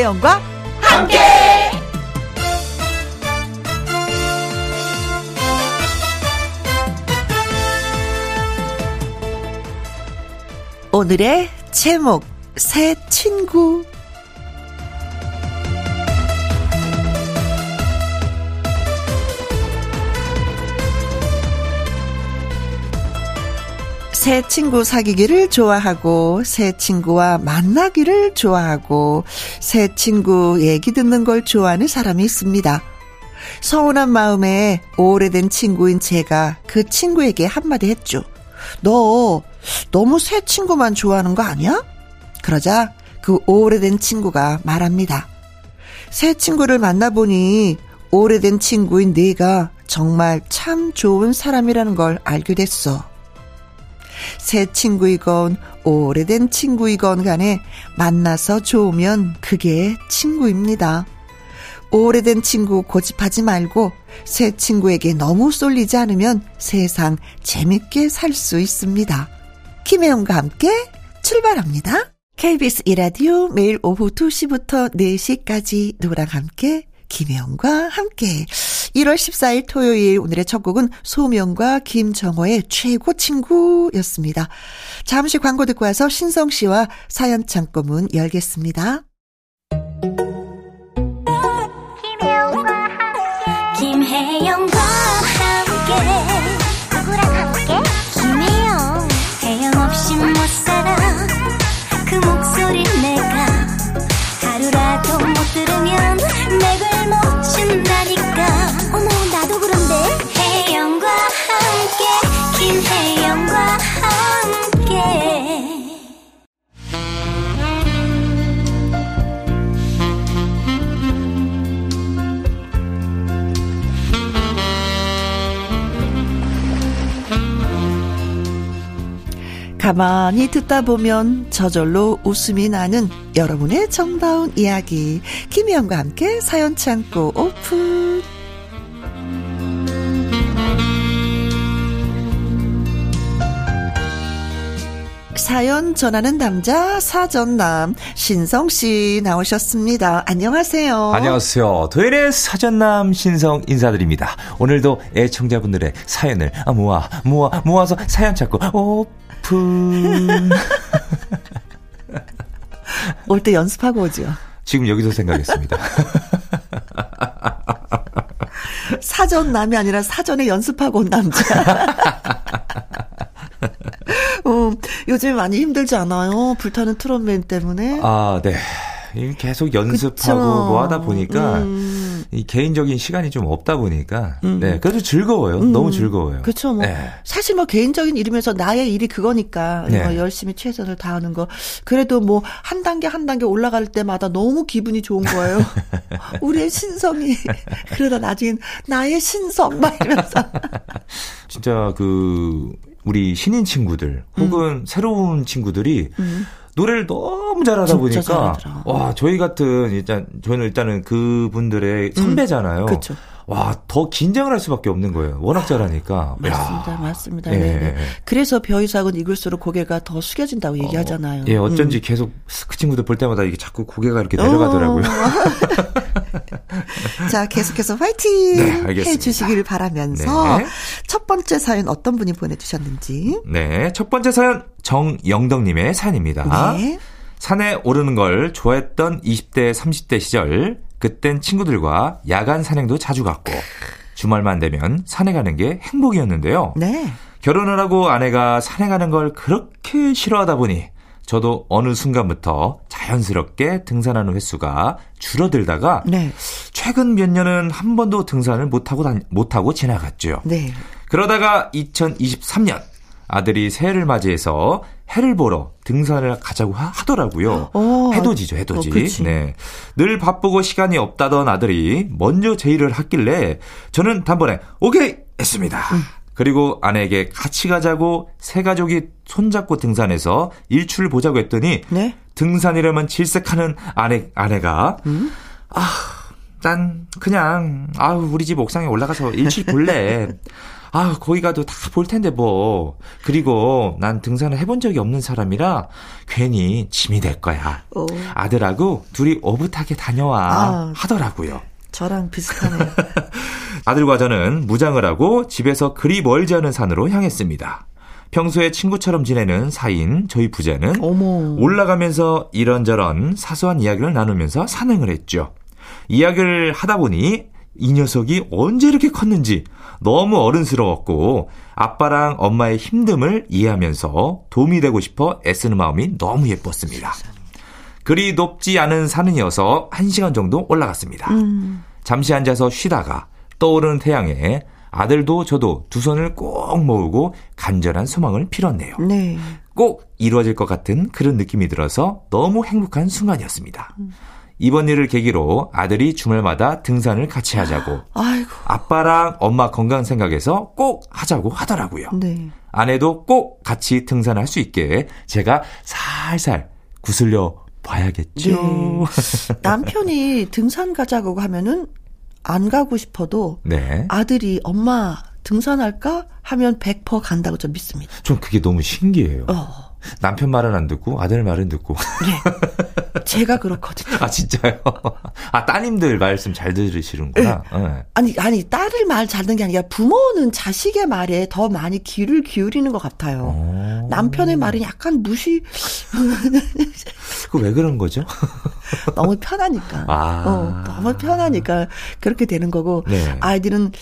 김혜영과 함께. 오늘의 제목 새 친구 새 친구 사귀기를 좋아하고 새 친구와 만나기를 좋아하고 새 친구 얘기 듣는 걸 좋아하는 사람이 있습니다. 서운한 마음에 오래된 친구인 제가 그 친구에게 한마디 했죠. 너 너무 새 친구만 좋아하는 거 아니야? 그러자 그 오래된 친구가 말합니다. 새 친구를 만나보니 오래된 친구인 네가 정말 참 좋은 사람이라는 걸 알게 됐어. 새 친구이건 오래된 친구이건 간에 만나서 좋으면 그게 친구입니다. 오래된 친구 고집하지 말고 새 친구에게 너무 쏠리지 않으면 세상 재밌게 살 수 있습니다. 김혜영과 함께 출발합니다. KBS 이라디오 매일 오후 2시부터 4시까지 누구랑 함께 김혜영과 함께 1월 14일 토요일 오늘의 첫 곡은 소명과 김정호의 최고 친구였습니다. 잠시 광고 듣고 와서 신성 씨와 사연 창고 문 열겠습니다. 김혜영과 함께 가만히 듣다 보면 저절로 웃음이 나는 여러분의 정다운 이야기. 김희영과 함께 사연 창고 오픈. 사연 전하는 남자 사전남 신성 씨 나오셨습니다. 안녕하세요. 안녕하세요. 토요일의 사전남 신성 인사드립니다. 오늘도 애청자분들의 사연을 모아 모아 모아서 사연 창고 오픈. 올 때 연습하고 오죠. 지금 여기서 생각했습니다. 사전 남이 아니라 사전에 연습하고 온 남자. 어, 요즘 많이 힘들지 않아요? 불타는 트롯맨 때문에. 아, 네. 계속 연습하고 그쵸. 뭐 하다 보니까 음. 이 개인적인 시간이 좀 없다 보니까 음. 네 그래도 즐거워요. 너무 즐거워요. 그렇죠. 뭐 네. 사실 뭐 개인적인 일이면서 나의 일이 그거니까 네. 뭐 열심히 최선을 다하는 거. 그래도 뭐 한 단계 한 단계 올라갈 때마다 너무 기분이 좋은 거예요. 우리의 신성이 그러다 나중엔 나의 신성 막 이러면서 진짜 그 우리 신인 친구들 혹은 새로운 친구들이 노래를 너무 잘하다 음. 보니까 잘하더라. 와 저희 같은 일단 저는 일단은 그분들의 선배잖아요. 음. 그쵸. 와 더 긴장을 할 수밖에 없는 거예요. 워낙 잘하니까. 맞습니다, 야. 맞습니다. 예. 네, 네. 그래서 벼이삭은 익을수록 고개가 더 숙여진다고 얘기하잖아요. 예, 어쩐지 음. 계속 그 친구들 볼 때마다 이게 자꾸 고개가 이렇게 내려가더라고요. 어. 자, 계속해서 화이팅 네, 알겠습니다. 해주시기를 바라면서 네. 첫 번째 사연 어떤 분이 보내주셨는지. 네, 첫 번째 사연 정영덕님의 사연입니다. 네. 산에 오르는 걸 좋아했던 20대, 30대 시절, 그땐 친구들과 야간 산행도 자주 갔고, 주말만 되면 산에 가는 게 행복이었는데요. 네. 결혼을 하고 아내가 산에 가는 걸 그렇게 싫어하다 보니, 저도 어느 순간부터 자연스럽게 등산하는 횟수가 줄어들다가, 네. 최근 몇 년은 한 번도 등산을 못 하고, 다, 못하고 지나갔죠. 네. 그러다가 2023년 아들이 새해를 맞이해서 해를 보러 등산을 가자고 하- 하더라고요. 어, 해돋이죠, 해돋이. 어. 네. 늘 바쁘고 시간이 없다던 아들이 먼저 제의를 했길래 저는 단번에 오케이 했습니다. 음. 그리고 아내에게 같이 가자고 세 가족이 손잡고 등산해서 일출을 보자고 했더니 네. 등산이라면 질색하는 아내 아내가 음? 아, 난 그냥 아우 우리 집 옥상에 올라가서 일출 볼래. 아, 거기 가도 다 볼 텐데 뭐. 그리고 난 등산을 해본 적이 없는 사람이라 괜히 짐이 될 거야. 어. 아들하고 둘이 오붓하게 다녀와 아. 하더라고요. 저랑 비슷하네요. 아들과 저는 무장을 하고 집에서 그리 멀지 않은 산으로 향했습니다. 평소에 친구처럼 지내는 사이인 저희 부자는 어머. 올라가면서 이런저런 사소한 이야기를 나누면서 산행을 했죠. 이야기를 하다 보니 이 녀석이 언제 이렇게 컸는지 너무 어른스러웠고 아빠랑 엄마의 힘듦을 이해하면서 도움이 되고 싶어 애쓰는 마음이 너무 예뻤습니다. 그리 높지 않은 산이어서 1시간 정도 올라갔습니다. 음. 잠시 앉아서 쉬다가 떠오르는 태양에 아들도 저도 두 손을 꼭 모으고 간절한 소망을 빌었네요. 네. 꼭 이루어질 것 같은 그런 느낌이 들어서 너무 행복한 순간이었습니다. 이번 일을 계기로 아들이 주말마다 등산을 같이 하자고 아이고. 아빠랑 엄마 건강 생각해서 꼭 하자고 하더라고요. 네. 아내도 꼭 같이 등산할 수 있게 제가 살살 구슬려 봐야겠죠. 네. 남편이 등산 가자고 하면은 안 가고 싶어도 네. 아들이 엄마 등산할까 하면 100% 간다고 저 믿습니다. 좀 그게 너무 신기해요. 어. 남편 말은 안 듣고 아들 말은 듣고. 네. 제가 그렇거든요. 아 진짜요? 아 따님들 말씀 잘 들으시는구나. 네. 아니, 아니, 딸을 말 잘 듣는 게 아니라 부모는 자식의 말에 더 많이 귀를 기울이는 것 같아요. 어. 남편의 말은 약간 무시, 그왜 그런 거죠? 너무 편하니까. 아. 어, 너무 편하니까 그렇게 되는 거고. 네. 아이들은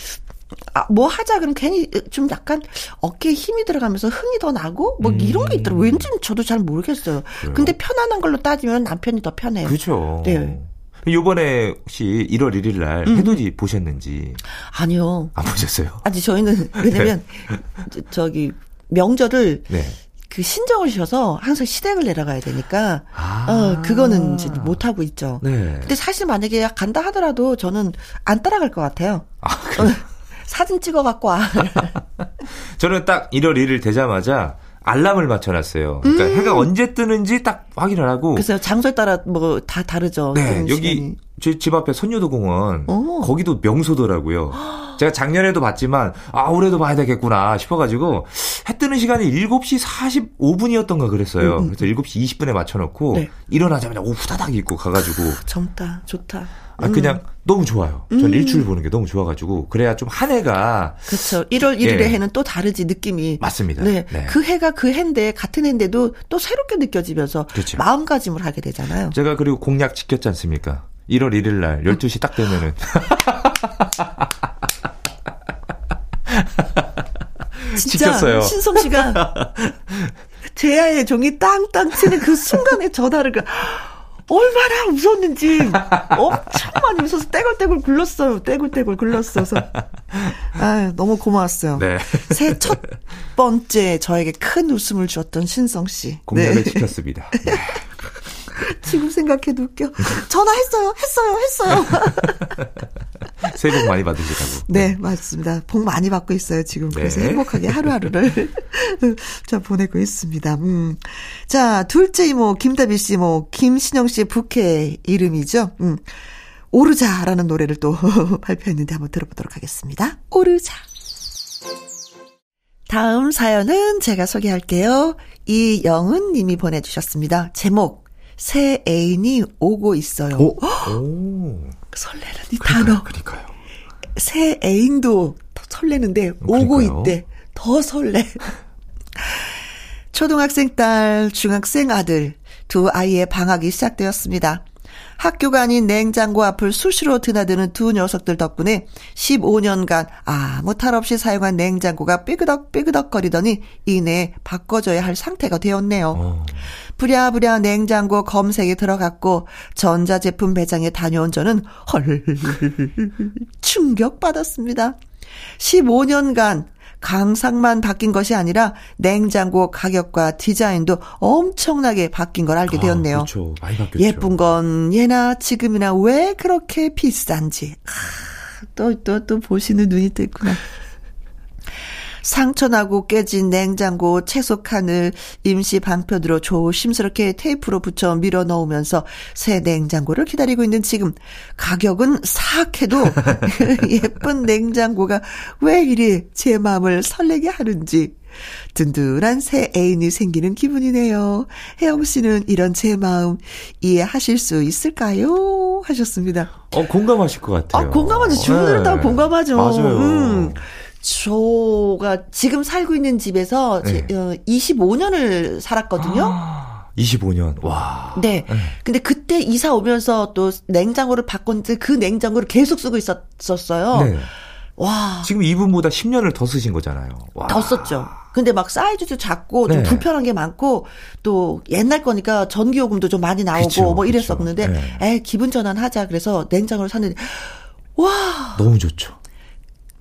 아, 뭐 하자 그럼 괜히 좀 약간 어깨에 힘이 들어가면서 흥이 더 나고 뭐 음. 이런 게 있더라고요. 왠지 저도 잘 모르겠어요. 그래요? 근데 편안한 걸로 따지면 남편이 더 편해요. 그렇죠. 네. 요번에 혹시 1월 1일 날 음. 해돋이 보셨는지 아니요. 안 보셨어요? 아니 저희는 왜냐면 저- 저기 명절을 네. 그 신정을 쉬어서 항상 시댁을 내려가야 되니까 아. 어 그거는 이제 못 하고 있죠. 네. 근데 사실 만약에 간다 하더라도 저는 안 따라갈 것 같아요. 아, 어, 그래. 사진 찍어 갖고 와. 저는 딱 1월 1일 되자마자 알람을 맞춰놨어요. 그러니까 해가 언제 뜨는지 딱 확인을 하고. 음. 그래서 장소에 따라 뭐 다 다르죠. 네, 여기. 제 집 앞에 선유도 공원 오. 거기도 명소더라고요. 제가 작년에도 봤지만 아 올해도 봐야 되겠구나 싶어가지고 해 뜨는 시간이 7시 45분이었던가 그랬어요. 음, 음. 그래서 7시 20분에 맞춰놓고 네. 일어나자마자 오 후다닥 입고 가가지고 젊다, 좋다. 아 그냥 너무 좋아요. 전 음. 일출 보는 게 너무 좋아가지고 그래야 좀 한 해가 그렇죠. 1월 1일의 예. 해는 또 다르지 느낌이. 맞습니다. 네. 네. 그 해가 그 해인데 같은 해인데도 또 새롭게 느껴지면서 그렇죠. 마음가짐을 하게 되잖아요. 제가 그리고 공약 지켰지 않습니까? 1월 1일 날 12시 딱 되면은 진짜 지켰어요. 신성 씨가 제야의 종이 땅땅 치는 그 순간에 전화를 그 얼마나 웃었는지 엄청 많이 웃어서 떼굴떼굴 굴렀어요. 떼굴떼굴 굴렀어서. 아 너무 고마웠어요. 네. 새해 첫 번째 저에게 큰 웃음을 주었던 신성 씨. 공약을 네. 지켰습니다. 네. 지금 생각해도 웃겨. 전화했어요. 했어요. 했어요. 새해 복 많이 받으시라고. 네, 맞습니다. 복 많이 받고 있어요, 지금. 그래서 네. 행복하게 하루하루를 자, 보내고 있습니다. 음. 자, 둘째 이모, 김다비 씨 이모, 김신영 씨의 부캐 이름이죠. 음. 오르자라는 노래를 또 발표했는데 한번 들어보도록 하겠습니다. 오르자. 다음 사연은 제가 소개할게요. 이영은 님이 보내주셨습니다. 제목, 새 애인이 오고 있어요. 오. 오. 설레는 이 단어. 그러니까요. 새 애인도 더 설레는데 오고 그러니까요. 있대. 더 설레. 초등학생 딸, 중학생 아들 두 아이의 방학이 시작되었습니다. 학교가 아닌 냉장고 앞을 수시로 드나드는 두 녀석들 덕분에 15년간 아무 탈 없이 사용한 냉장고가 삐그덕 삐그덕거리더니 이내 바꿔줘야 할 상태가 되었네요. 어. 부랴부랴 냉장고 검색에 들어갔고 전자제품 매장에 다녀온 저는 헐 충격받았습니다. 15년간 강상만 바뀐 것이 아니라 냉장고 가격과 디자인도 엄청나게 바뀐 걸 알게 되었네요. 아, 그렇죠. 많이 바뀌었죠. 예쁜 건 예나 지금이나 왜 그렇게 비싼지 아, 또 또 또 보시는 눈이 또 있구나. 상처나고 깨진 냉장고 채소 칸을 임시 방편으로 조심스럽게 테이프로 붙여 밀어 넣으면서 새 냉장고를 기다리고 있는 지금 가격은 사악해도 예쁜 냉장고가 왜 이리 제 마음을 설레게 하는지 든든한 새 애인이 생기는 기분이네요. 혜영 씨는 이런 제 마음 이해하실 수 있을까요? 하셨습니다. 어, 공감하실 것 같아요. 아, 공감하죠. 다 네. 공감하죠. 맞아요. 음. 저가 지금 살고 있는 집에서 제, 네. 어, 25년을 살았거든요. 25년. 와. 네. 근데 그때 이사 오면서 또 냉장고를 바꿨는데 그 냉장고를 계속 쓰고 있었어요. 네. 와. 지금 이분보다 10년을 더 쓰신 거잖아요. 와. 더 썼죠. 근데 막 사이즈도 작고 좀 네. 불편한 게 많고 또 옛날 거니까 전기요금도 좀 많이 나오고 그쵸, 뭐. 이랬었는데 네. 에 기분 전환하자 그래서 냉장고를 샀는데 와 너무 좋죠.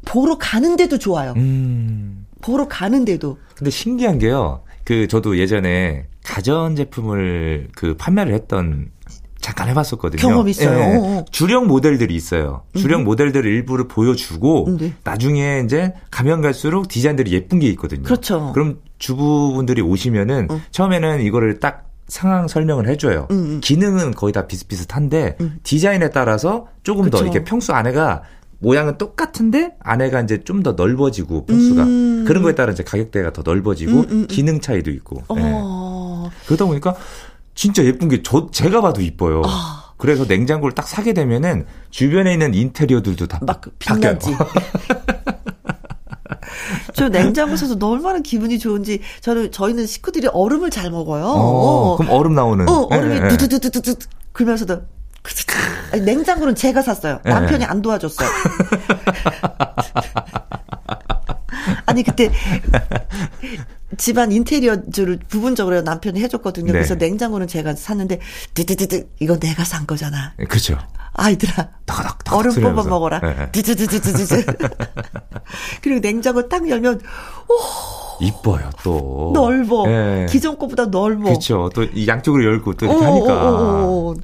보러 가는데도 좋아요. 음. 보러 가는데도 근데 신기한 게요. 그 저도 예전에 가전 제품을 그 판매를 했던 잠깐 해봤었거든요. 경험 있어요. 예, 어, 어. 주력 모델들이 있어요. 주력 모델들을 일부를 보여주고 음, 네. 나중에 이제 가면 갈수록 디자인들이 예쁜 게 있거든요. 그렇죠. 그럼 주부분들이 오시면은 음. 처음에는 이거를 딱 상황 설명을 해줘요. 음, 음. 기능은 거의 다 비슷비슷한데 디자인에 따라서 조금 더 그쵸. 이렇게 평수 안에가 모양은 똑같은데 안에가 이제 좀 더 넓어지고 평수가 음. 그런 거에 따라 이제 가격대가 더 넓어지고 음, 음, 음. 기능 차이도 있고 예. 어. 그러다 보니까 진짜 예쁜 게 저 제가 봐도 이뻐요. 아. 그래서 냉장고를 딱 사게 되면은 주변에 있는 인테리어들도 다막 바뀌어요. 빛나지. 저 냉장고 사서 얼마나 기분이 좋은지 저는 저희는 식구들이 얼음을 잘 먹어요. 어, 어. 그럼 얼음 나오는. 어, 예, 얼음이 예, 예. 두두두두두 그러면서도 아니, 냉장고는 제가 샀어요. 예. 남편이 안 도와줬어요. 아니 그때 집안 인테리어를 부분적으로 남편이 해줬거든요. 네. 그래서 냉장고는 제가 샀는데 드드드드 이거 내가 산 거잖아. 그죠. 아이들아 타닥 타닥 얼음. 뽑아 먹어라. 예, 예. 드드드드드드. 그리고 냉장고 딱 열면 이뻐요 또. 넓어. 예. 기존 거보다 넓어. 그렇죠. 또이 양쪽으로 열고 또 이렇게 어, 하니까. 어, 어, 어.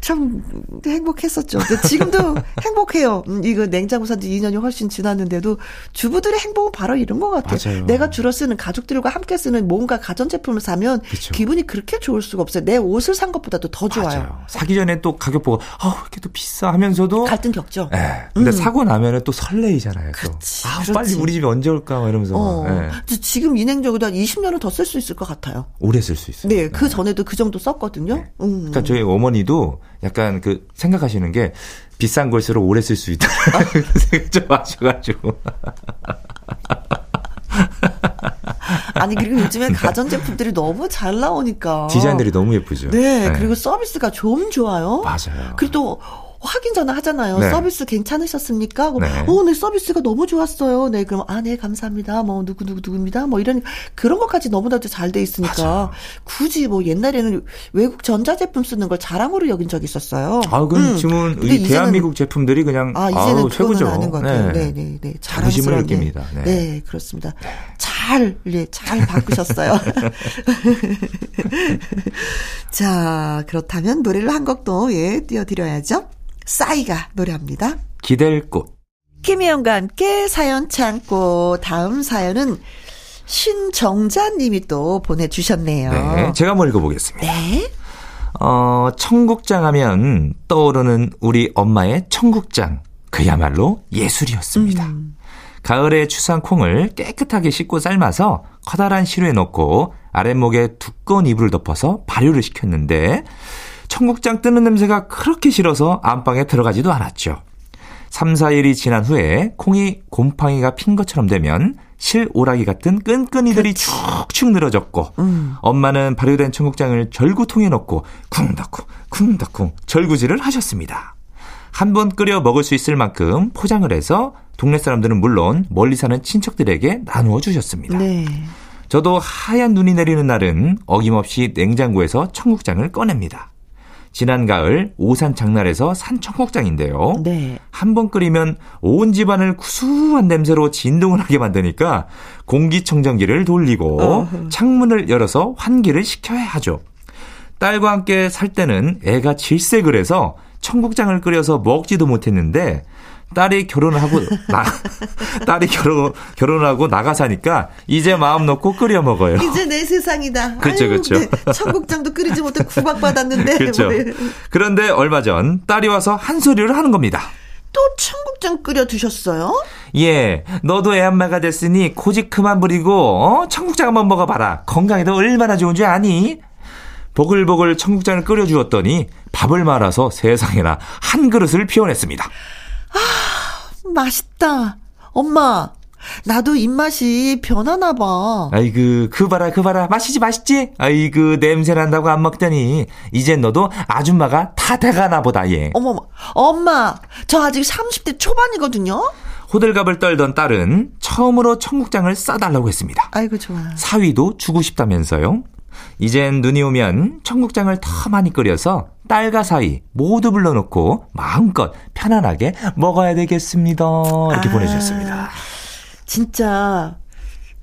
참 행복했었죠. 근데 지금도 행복해요. 음, 이거 냉장고 산지 2년이 훨씬 지났는데도 주부들의 행복은 바로 이런 것 같아요. 맞아요. 내가 주로 쓰는 가족들과 함께 쓰는 뭔가 가전제품을 사면 그쵸. 기분이 그렇게 좋을 수가 없어요. 내 옷을 산 것보다도 더 좋아요. 맞아요. 사기 전에 또 가격 보고 아, 왜 이렇게 또 비싸 하면서도 갈등 겪죠. 예. 근데 사고 나면은 또 설레이잖아요. 또. 아. 빨리 우리 집에 언제 올까 막 이러면서 어. 막, 예. 저 지금 이 냉장고도 한 20년은 더 쓸 수 있을 것 같아요. 오래 쓸 수 있어요. 네, 그 전에도 그 정도 썼거든요. 음. 그러니까 저희 어머니도 약간 그 생각하시는 게 비싼 걸수록 오래 쓸 수 있다. 생각 좀 하셔가지고. 아니 그리고 요즘에 가전 제품들이 너무 잘 나오니까 디자인들이 너무 예쁘죠. 네, 그리고 서비스가 좀 좋아요. 맞아요. 그리고 또 확인 전화 하잖아요. 네. 서비스 괜찮으셨습니까? 네. 어, 네, 서비스가 너무 좋았어요. 네, 그럼, 아, 네, 감사합니다. 뭐, 누구 누구 누구입니다. 뭐, 이런, 그런 것까지 너무나도 잘 돼 있으니까, 맞아요. 굳이 뭐, 옛날에는 외국 전자제품 쓰는 걸 자랑으로 여긴 적이 있었어요. 아, 그럼 음. 지금은 근데 이 이제는- 대한민국 제품들이 그냥 아, 이제는 아우, 최고죠. 아는 것 같아요. 네, 네, 네. 자부심을 자랑스러운, 느낍니다. 네. 네. 네, 그렇습니다. 잘, 예, 잘 바꾸셨어요. 자, 그렇다면 노래를 한 곡도, 예, 띄워드려야죠. 싸이가 노래합니다. 기댈 꽃. 김혜영과 함께 사연 창고 다음 사연은 신정자 님이 또 보내주셨네요. 네. 제가 한번 읽어보겠습니다. 네. 어, 청국장 하면 떠오르는 우리 엄마의 청국장. 그야말로 예술이었습니다. 음. 가을에 추산 콩을 깨끗하게 씻고 삶아서 커다란 시루에 넣고 아랫목에 두꺼운 이불을 덮어서 발효를 시켰는데 청국장 뜨는 냄새가 그렇게 싫어서 안방에 들어가지도 않았죠. 3, 4일이 지난 후에 콩이 곰팡이가 핀 것처럼 되면 실오라기 같은 끈끈이들이 축축 늘어졌고 엄마는 발효된 청국장을 절구통에 넣고 쿵덕쿵 쿵덕쿵 절구질을 하셨습니다. 한 번 끓여 먹을 수 있을 만큼 포장을 해서 동네 사람들은 물론 멀리 사는 친척들에게 나누어 주셨습니다. 네. 저도 하얀 눈이 내리는 날은 어김없이 냉장고에서 청국장을 꺼냅니다. 지난 가을 오산 장날에서 산 청국장인데요. 네. 한번 끓이면 온 집안을 구수한 냄새로 진동을 하게 만드니까 공기청정기를 돌리고 어허. 창문을 열어서 환기를 시켜야 하죠. 딸과 함께 살 때는 애가 질색을 해서 청국장을 끓여서 먹지도 못했는데 딸이 결혼을 하고 나 딸이 결혼 결혼하고 나가 사니까 이제 마음 놓고 끓여 먹어요. 이제 내 세상이다. 그렇죠, 그렇죠. 청국장도 끓이지 못해 구박 받았는데. 그렇죠. 그런데 얼마 전 딸이 와서 한 소리를 하는 겁니다. 또 청국장 끓여 드셨어요? 예, 너도 애 엄마가 됐으니 고집 그만 부리고 어? 청국장 한번 먹어봐라. 건강에도 얼마나 좋은 줄 아니? 보글보글 청국장을 끓여주었더니 밥을 말아서 세상에나 한 그릇을 피워냈습니다. 아, 맛있다. 엄마, 나도 입맛이 변하나 봐. 아이고, 그 봐라, 그 봐라. 맛있지, 맛있지? 아이고, 냄새 난다고 안 먹더니, 이젠 너도 아줌마가 다 돼가나 보다, 얘. 어머머, 엄마, 저 아직 30대 초반이거든요? 호들갑을 떨던 딸은 처음으로 청국장을 싸달라고 했습니다. 아이고, 좋아. 사위도 주고 싶다면서요? 이젠 눈이 오면 청국장을 더 많이 끓여서 딸과 사위 모두 불러놓고 마음껏 편안하게 먹어야 되겠습니다. 이렇게 아, 보내주셨습니다. 진짜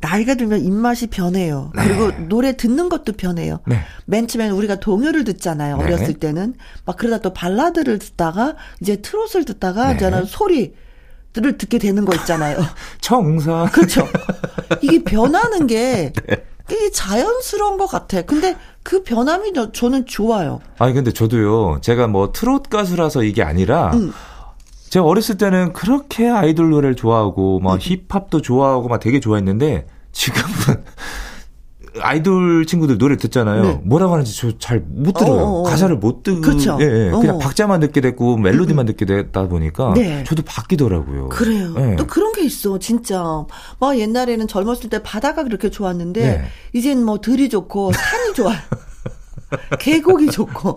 나이가 들면 입맛이 변해요. 네. 그리고 노래 듣는 것도 변해요. 네. 맨 처음에는 우리가 동요를 듣잖아요. 네. 어렸을 때는. 막 그러다 또 발라드를 듣다가 이제 트롯을 듣다가 네. 이제는 소리 를 듣게 되는 거 있잖아요. 청사. 그렇죠. 이게 변하는 게 네. 이게 자연스러운 것 같아. 근데 그 변함이 저는 좋아요. 아니 근데 저도요. 제가 뭐 트롯 가수라서 이게 아니라 음. 제가 어렸을 때는 그렇게 아이돌 노래를 좋아하고 막 음. 힙합도 좋아하고 막 되게 좋아했는데 지금은 아이돌 친구들 노래 듣잖아요. 네. 뭐라고 하는지 저 잘 못 들어요. 어어어. 어. 가사를 못 듣고 그렇죠. 예, 예. 그냥 어. 박자만 듣게 됐고 멜로디만 음. 듣게 됐다 보니까 네. 저도 바뀌더라고요. 그래요. 예. 또 그런 게 있어. 진짜. 막 옛날에는 젊었을 때 바다가 그렇게 좋았는데 네. 이젠 뭐 들이 좋고 산이 좋아요. 계곡이 좋고.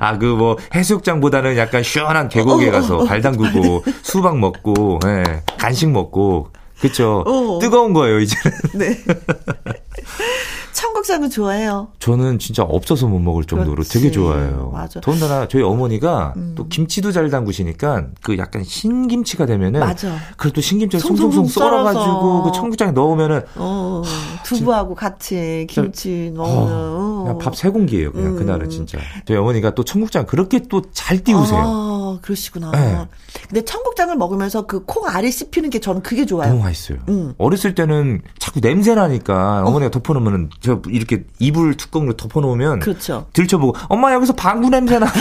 아, 그 뭐 해수욕장보다는 약간 시원한 계곡에 어, 가서 발 담그고 수박 먹고, 예, 간식 먹고 그렇죠. 어. 뜨거운 거예요, 이제는. 네. 청국장은 좋아해요. 저는 진짜 없어서 못 먹을 정도로 그렇지. 되게 좋아해요. 맞아. 더군다나 저희 어머니가 음. 또 김치도 잘 담그시니까 그 약간 신김치가 되면은 맞아. 그래도 신김치를 송송송 썰어가지고 그 청국장에 넣으면은 어, 두부하고 진... 같이 김치 어, 넣으면 어, 그냥 밥세 공기예요. 그냥 음. 그날은 진짜. 저희 어머니가 또 청국장 그렇게 또 잘 띄우세요. 아, 그러시구나. 네. 근데 청국장을 먹으면서 그 콩 알이 씹히는 게 저는 그게 좋아요. 너무 맛있어요. 음. 어렸을 때는 자꾸 냄새 나니까 어머니가 어. 덮어놓으면은 저 이렇게 이불 뚜껑으로 덮어놓으면 그렇죠. 들춰보고 엄마 여기서 방구 냄새 나.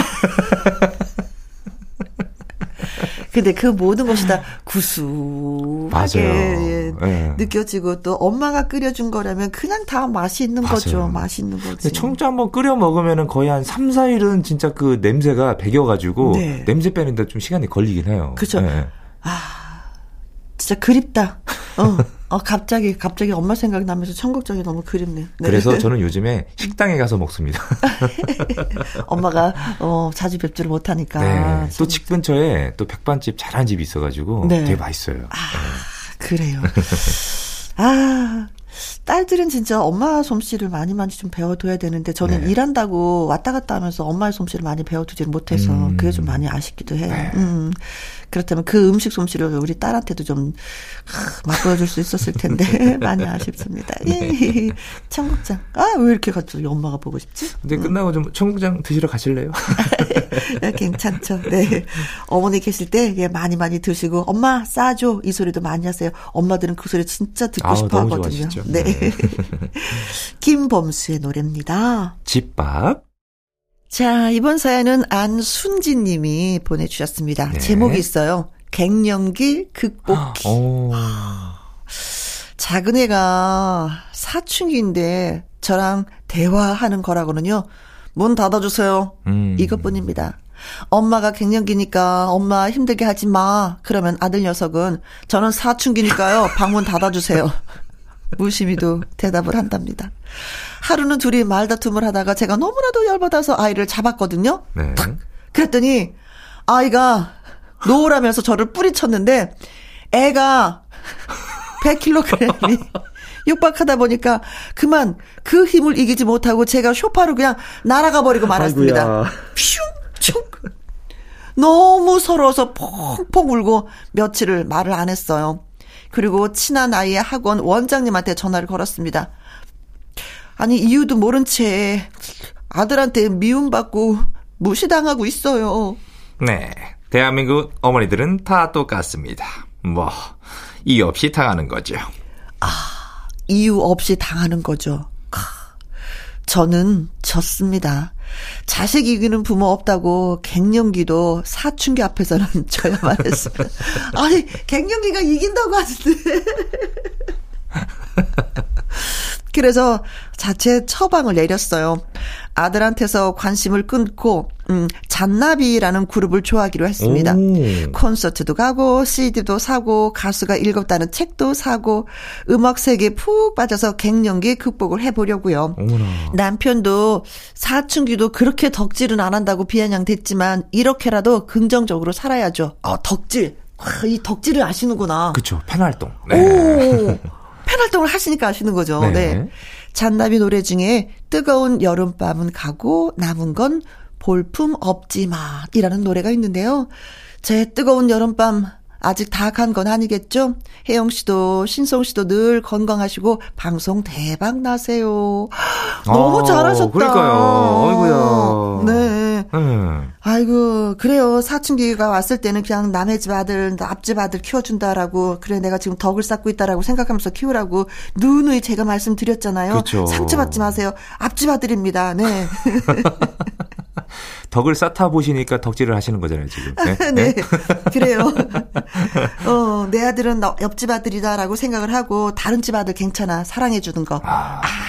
근데 그 모든 것이 다 구수하게 예, 네. 느껴지고 또 엄마가 끓여준 거라면 그냥 다 맛이 있는 맞아요. 거죠. 맛이 있는 거지. 청주 한번 끓여 먹으면은 거의 한 3, 4일은 진짜 그 냄새가 배겨가지고 네. 냄새 빼는데 좀 시간이 걸리긴 해요. 그렇죠. 네. 아, 진짜 그립다. 어. 어, 갑자기, 갑자기 엄마 생각이 나면서 청국장이 너무 그립네. 네. 그래서 저는 요즘에 식당에 가서 먹습니다. 엄마가, 어, 자주 뵙지를 못하니까. 네. 또집 근처에 또 백반집 잘하는 집이 있어가지고 네. 되게 맛있어요. 아, 네. 그래요. 아, 딸들은 진짜 엄마 솜씨를 많이 많이 좀 배워둬야 되는데 저는 네. 일한다고 왔다 갔다 하면서 엄마의 솜씨를 많이 배워두지 못해서 음. 그게 좀 많이 아쉽기도 해요. 네. 음. 그렇다면 그 음식 솜씨를 우리 딸한테도 좀 맛보여줄 수 있었을 텐데 많이 아쉽습니다. 네. 청국장. 아 왜 이렇게 갑자기 엄마가 보고 싶지? 근데 끝나고 좀 청국장 드시러 가실래요? 괜찮죠. 네. 어머니 계실 때 예, 많이 많이 드시고 엄마 싸줘 이 소리도 많이 하세요. 엄마들은 그 소리 진짜 듣고 아우, 싶어 하거든요. 네. 네. 김범수의 노래입니다. 집밥. 자, 이번 사연은 안순지 님이 보내주셨습니다. 네. 제목이 있어요. 갱년기 극복기. 오. 작은 애가 사춘기인데 저랑 대화하는 거라고는요. 문 닫아주세요. 음. 이것뿐입니다. 엄마가 갱년기니까 엄마 힘들게 하지 마. 그러면 아들 녀석은 저는 사춘기니까요. 방문 닫아주세요. 무심히도 대답을 한답니다. 하루는 둘이 말다툼을 하다가 제가 너무나도 열받아서 아이를 잡았거든요. 네. 탁! 그랬더니 아이가 노라면서 저를 뿌리쳤는데 애가 100kg이 육박하다 보니까 그만 그 힘을 이기지 못하고 제가 쇼파로 그냥 날아가 버리고 말았습니다. 퓨! 슝! 너무 서러워서 펑펑 울고 며칠을 말을 안 했어요. 그리고 친한 아이의 학원 원장님한테 전화를 걸었습니다. 아니 이유도 모른 채 아들한테 미움받고 무시당하고 있어요. 네. 대한민국 어머니들은 다 똑같습니다. 뭐, 이유 없이 당하는 거죠. 아, 이유 없이 당하는 거죠. 저는 졌습니다. 자식 이기는 부모 없다고 갱년기도 사춘기 앞에서는 져야만 했어요. 아니, 갱년기가 이긴다고 하는데. 그래서 자체 처방을 내렸어요. 아들한테서 관심을 끊고 음, 잔나비라는 그룹을 좋아하기로 했습니다. 오. 콘서트도 가고 CD도 사고 가수가 읽었다는 책도 사고 음악 세계에 푹 빠져서 갱년기 극복을 해보려고요. 어머나. 남편도 사춘기도 그렇게 덕질은 안 한다고 비아냥댔지만 이렇게라도 긍정적으로 살아야죠. 어, 덕질. 와, 이 덕질을 아시는구나. 그렇죠. 팬활동. 네. 오. 팬 활동을 하시니까 아시는 거죠. 네. 네. 잔나비 노래 중에 뜨거운 여름밤은 가고 남은 건 볼품 없지 마이라는 노래가 있는데요. 제 뜨거운 여름밤 아직 다 간 건 아니겠죠? 혜영 씨도 신송 씨도 늘 건강하시고 방송 대박 나세요. 너무 아, 잘하셨다. 그러니까요. 아이고야. 네. 음. 아이고 그래요. 사춘기가 왔을 때는 그냥 남의 집 아들, 앞집 아들 키워준다라고 그래 내가 지금 덕을 쌓고 있다라고 생각하면서 키우라고 누누이 제가 말씀드렸잖아요. 그렇죠. 상처받지 마세요. 앞집 아들입니다. 네. 덕을 쌓다 보시니까 덕질을 하시는 거잖아요, 지금. 네. 네. 네. 그래요. 어, 내 아들은 옆집 아들이다라고 생각을 하고 다른 집 아들 괜찮아. 사랑해 주는 거. 아. 아.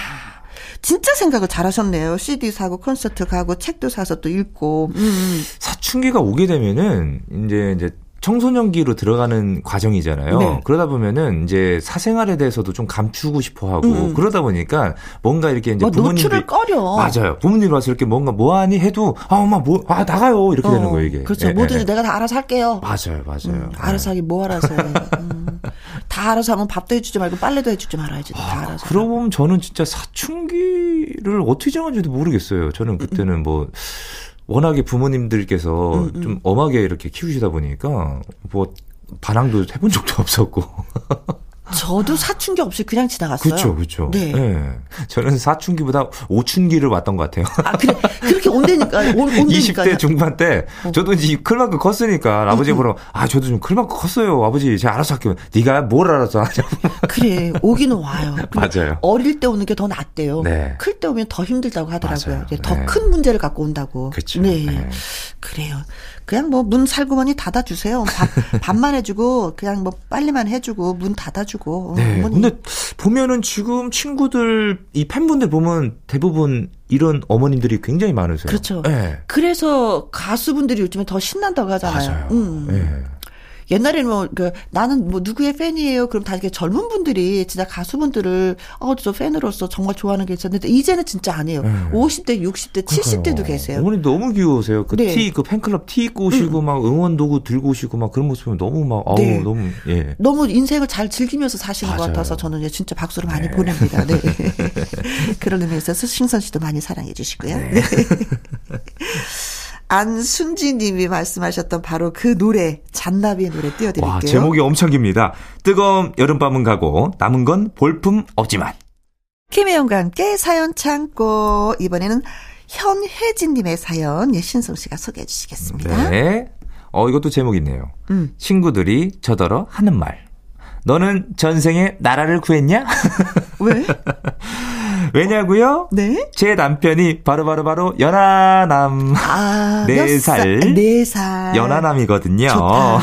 진짜 생각을 잘 하셨네요. CD 사고 콘서트 가고 책도 사서 또 읽고. 음. 음. 사춘기가 오게 되면은 이제 이제 청소년기로 들어가는 과정이잖아요. 네. 그러다 보면은 이제 사생활에 대해서도 좀 감추고 싶어 하고 음. 그러다 보니까 뭔가 이렇게 이제 뭐 부모님들이 꺼려. 맞아요. 부모님 와서 이렇게 뭔가 뭐 하니 해도 아 엄마 뭐 아 나가요 이렇게 어. 되는 거예요 이게. 그렇죠. 네, 뭐든지 네. 내가 다 알아서 할게요. 맞아요, 맞아요. 음, 알아서 하기 뭐 알아서 해. 음. 다 알아서 하면 밥도 해주지 말고 빨래도 해주지 말아야지. 다 아, 알아서. 그러고 보면 저는 진짜 사춘기를 어떻게 정한지도 모르겠어요. 저는 그때는 뭐. 워낙에 부모님들께서 음, 음. 좀 엄하게 이렇게 키우시다 보니까 뭐 반항도 해본 적도 없었고. 저도 사춘기 없이 그냥 지나갔어요. 그렇죠, 그렇죠. 네. 네. 저는 사춘기보다 오춘기를 왔던 것 같아요. 아, 그래. 그렇게 온다니까. 온, 20대 중반 때 어. 저도 이제 클 만큼 컸으니까 아버지 보러 아, 저도 좀 클 만큼 컸어요. 아버지 제가 알아서 할게요. 네가 뭘 알아서 하냐고. 그래. 오기는 와요. 맞아요. 어릴 때 오는 게 더 낫대요. 네. 클 때 오면 더 힘들다고 하더라고요. 더큰 네. 문제를 갖고 온다고. 그렇죠. 네. 네. 그래요. 그냥 뭐 문 살구머니 닫아주세요. 밥, 밥만 해주고 그냥 뭐 빨리만 해주고 문 닫아주고. 네. 어머니. 근데 보면은 지금 친구들 이 팬분들 보면 대부분 이런 어머님들이 굉장히 많으세요. 그렇죠. 네. 그래서 가수분들이 요즘에 더 신난다고 하잖아요. 맞아요. 음. 네. 옛날에는 뭐, 그, 나는 뭐 누구의 팬이에요. 그럼 다 이렇게 젊은 분들이 진짜 가수분들을, 어, 저 팬으로서 정말 좋아하는 게 있었는데, 이제는 진짜 아니에요. 네. 50대, 60대, 70대도 계세요. 어머니 너무 귀여우세요. 그 네. 티, 그 팬클럽 티 입고 오시고, 음. 막 응원 도구 들고 오시고, 막 그런 모습 보면 너무 막, 아우, 네. 너무, 예. 너무 인생을 잘 즐기면서 사시는 맞아요. 것 같아서 저는 진짜 박수를 많이 네. 보냅니다. 네. 그런 의미에서 신선 씨도 많이 사랑해 주시고요. 네. 안순지 님이 말씀하셨던 바로 그 노래, 잔나비의 노래 띄워드릴게요. 와, 제목이 엄청 깁니다. 뜨거운 여름밤은 가고 남은 건 볼품 없지만. 김혜영과 함께 사연 창고. 이번에는 현혜진 님의 사연, 예, 신성 씨가 소개해 주시겠습니다. 네. 어, 이것도 제목 있네요. 음. 친구들이 저더러 하는 말. 너는 전생에 나라를 구했냐? 왜? 왜냐고요? 네? 제 남편이 바로바로 바로, 바로 연하남. 아, 4살. 4살. 연하남이거든요.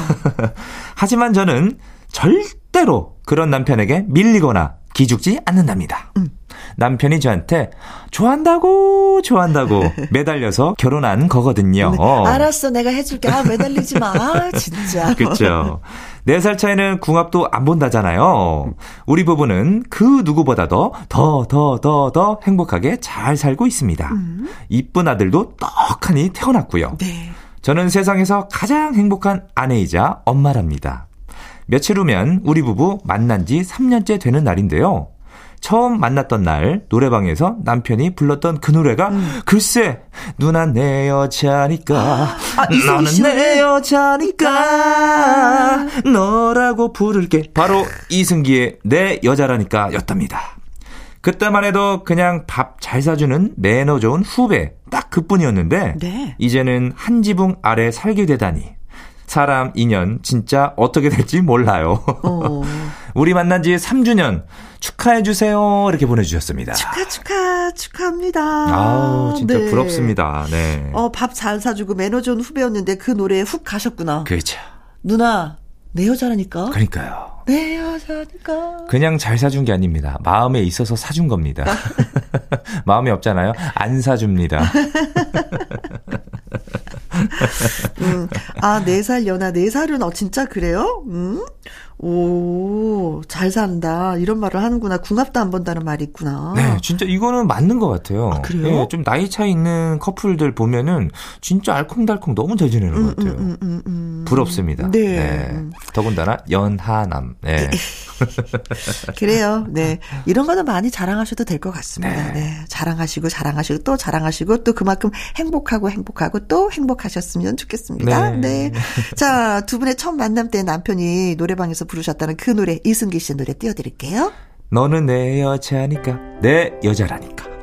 하지만 저는 절대로 그런 남편에게 밀리거나 기죽지 않는답니다. 음. 남편이 저한테 좋아한다고 좋아한다고 매달려서 결혼한 거거든요. 네. 알았어, 내가 해줄게. 아, 매달리지 마, 진짜. 그렇죠. 4살 차이는 궁합도 안 본다잖아요. 우리 부부는 그 누구보다도 더, 더, 더, 더 행복하게 잘 살고 있습니다. 음. 이쁜 아들도 떡하니 태어났고요. 네. 저는 세상에서 가장 행복한 아내이자 엄마랍니다. 며칠 후면 우리 부부 만난 지 3년째 되는 날인데요. 처음 만났던 날 노래방에서 남편이 불렀던 그 노래가 음. 글쎄 누나 내 여자니까 아, 너는 내 여자니까 너라고 부를게 바로 이승기의 내 여자라니까 였답니다. 그때만 해도 그냥 밥 잘 사주는 매너 좋은 후배 딱 그뿐이었는데 네. 이제는 한 지붕 아래 살게 되다니 사람 인연 진짜 어떻게 될지 몰라요. 어. 우리 만난 지 3주년 축하해 주세요. 이렇게 보내 주셨습니다. 축하 축하 축하합니다. 아우, 진짜 네. 부럽습니다. 네. 어, 밥 잘 사주고 매너 좋은 후배였는데 그 노래에 훅 가셨구나. 그렇죠. 누나, 내 여자라니까. 그러니까요. 내 여자니까. 그냥 잘 사준 게 아닙니다. 마음에 있어서 사준 겁니다. 마음에 없잖아요. 안 사줍니다. 음. 아, 네살 연하, 네 살은 어, 진짜 그래요? 음? 오, 잘 산다. 이런 말을 하는구나. 궁합도 안 본다는 말이 있구나. 네, 진짜 이거는 맞는 것 같아요. 아, 그래요? 예, 좀 나이 차 있는 커플들 보면은 진짜 알콩달콩 너무 잘 지내는 것 같아요. 음, 음, 음. 부럽습니다. 네. 더군다나 연하남. 네. 그래요. 네. 이런 거는 많이 자랑하셔도 될 것 같습니다. 네. 자랑하시고, 자랑하시고, 또 자랑하시고, 또 그만큼 행복하고, 행복하고, 또 행복하셨으면 좋겠습니다. 네. 네. 자, 두 분의 첫 만남 때 남편이 노래방에서 부르셨다는 그 노래, 이승기 씨 노래 띄워드릴게요. 너는 내 여자니까, 내 여자라니까.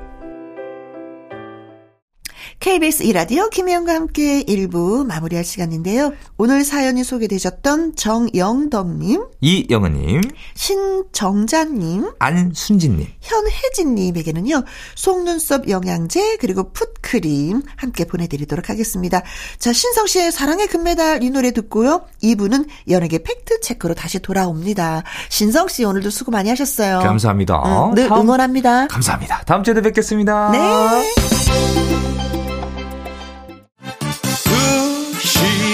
KBS 이라디오 김혜영과 함께 1부 마무리할 시간인데요. 오늘 사연이 소개되셨던 정영덕님, 이영은님, 신정자님, 안순진님, 현혜진님에게는요, 속눈썹 영양제, 그리고 풋크림 함께 보내드리도록 하겠습니다. 자, 신성 씨의 사랑의 금메달 이 노래 듣고요. 2부는 연예계 팩트체크로 다시 돌아옵니다. 신성 씨 오늘도 수고 많이 하셨어요. 감사합니다. 응, 늘 다음- 응원합니다. 감사합니다. 다음 주에도 뵙겠습니다. 네.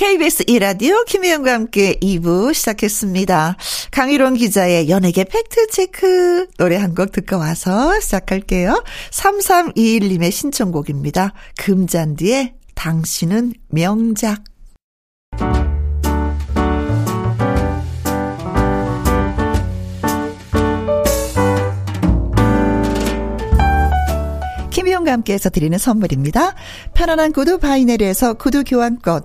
KBS 이라디오 김혜영과 함께 2부 시작했습니다. 강희론 기자의 연예계 팩트체크 노래 한 곡 듣고 와서 시작할게요. 3321님의 신청곡입니다. 금잔디의 당신은 명작. 김희용과 함께해서 드리는 선물입니다. 편안한 구두 바이네리에서 구두 교환권,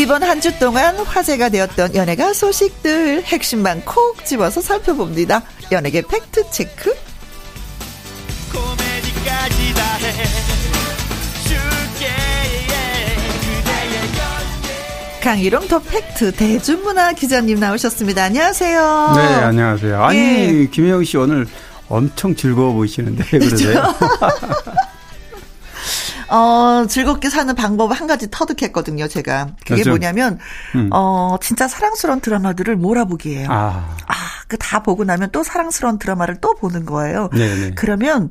이번 한 주 동안 화제가 되었던 연예가 소식들 핵심만 콕 집어서 살펴봅니다. 연예계 팩트 체크. 그대의 연계 강일홍 더 팩트 대중문화 기자님 나오셨습니다. 안녕하세요. 네, 안녕하세요. 아니, 예. 김혜영 씨 오늘 엄청 즐거워 보이시는데 그러세요? 어, 즐겁게 사는 방법 한 가지 터득했거든요, 제가. 그게 그렇죠. 뭐냐면, 음. 어, 진짜 사랑스러운 드라마들을 몰아보기예요. 아, 아, 그 다 보고 나면 또 사랑스러운 드라마를 또 보는 거예요. 네네. 그러면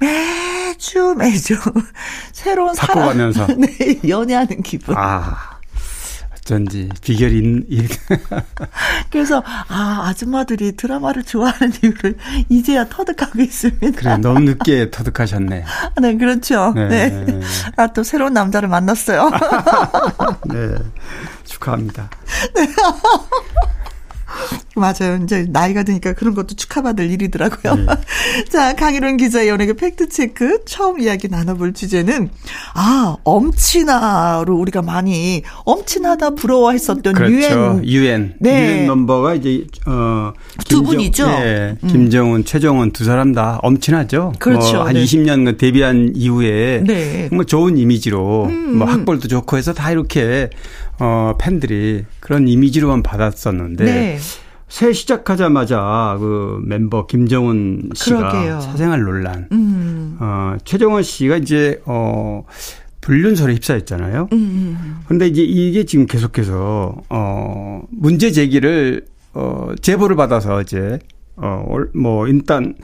매주 매주 새로운 사랑, 바꿔가면서. 네, 연애하는 기분. 아, 어쩐지 비결이 있, 있- 그래서 아 아줌마들이 드라마를 좋아하는 이유를 이제야 터득하고 있습니다. 그래 너무 늦게 터득하셨네. 네, 그렇죠. 네. 네. 아, 또 새로운 남자를 만났어요. 네, 축하합니다. 맞아요. 이제 나이가 드니까 그런 것도 축하받을 일이더라고요. 네. 자, 강일원 기자의 연예계 팩트체크 처음 이야기 나눠볼 주제는, 아, 엄친아로 우리가 많이 엄친하다 부러워했었던 그렇죠. 유엔. 유엔. 네. 유엔 넘버가 이제 어두 김정- 분이죠? 네, 김정은, 최정은 두 사람 다 엄친하죠. 그렇죠. 뭐 한 네. 20년 데뷔한 이후에 네. 음, 뭐 좋은 이미지로 뭐 학벌도 좋고 해서 다 이렇게 어 팬들이 그런 이미지로만 받았었는데 네. 새 시작하자마자 그 멤버 김정은 씨가 그러게요. 사생활 논란. 음. 어 최정원 씨가 이제 어 불륜설에 휩싸였잖아요. 음. 그런데 이제 이게 지금 계속해서 어 문제 제기를 어 제보를 받아서 이제 어뭐 일단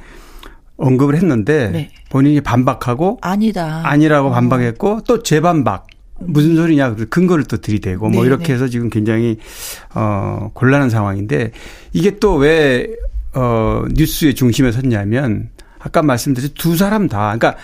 언급을 했는데 네. 본인이 반박하고 아니다. 아니라고 반박했고 또 재반박 무슨 소리냐 그 근거를 또 들이대고 뭐 네, 이렇게 네. 해서 지금 굉장히 어 곤란한 상황인데 이게 또 왜 어 뉴스의 중심에 섰냐면 아까 말씀드린 두 사람 다 그러니까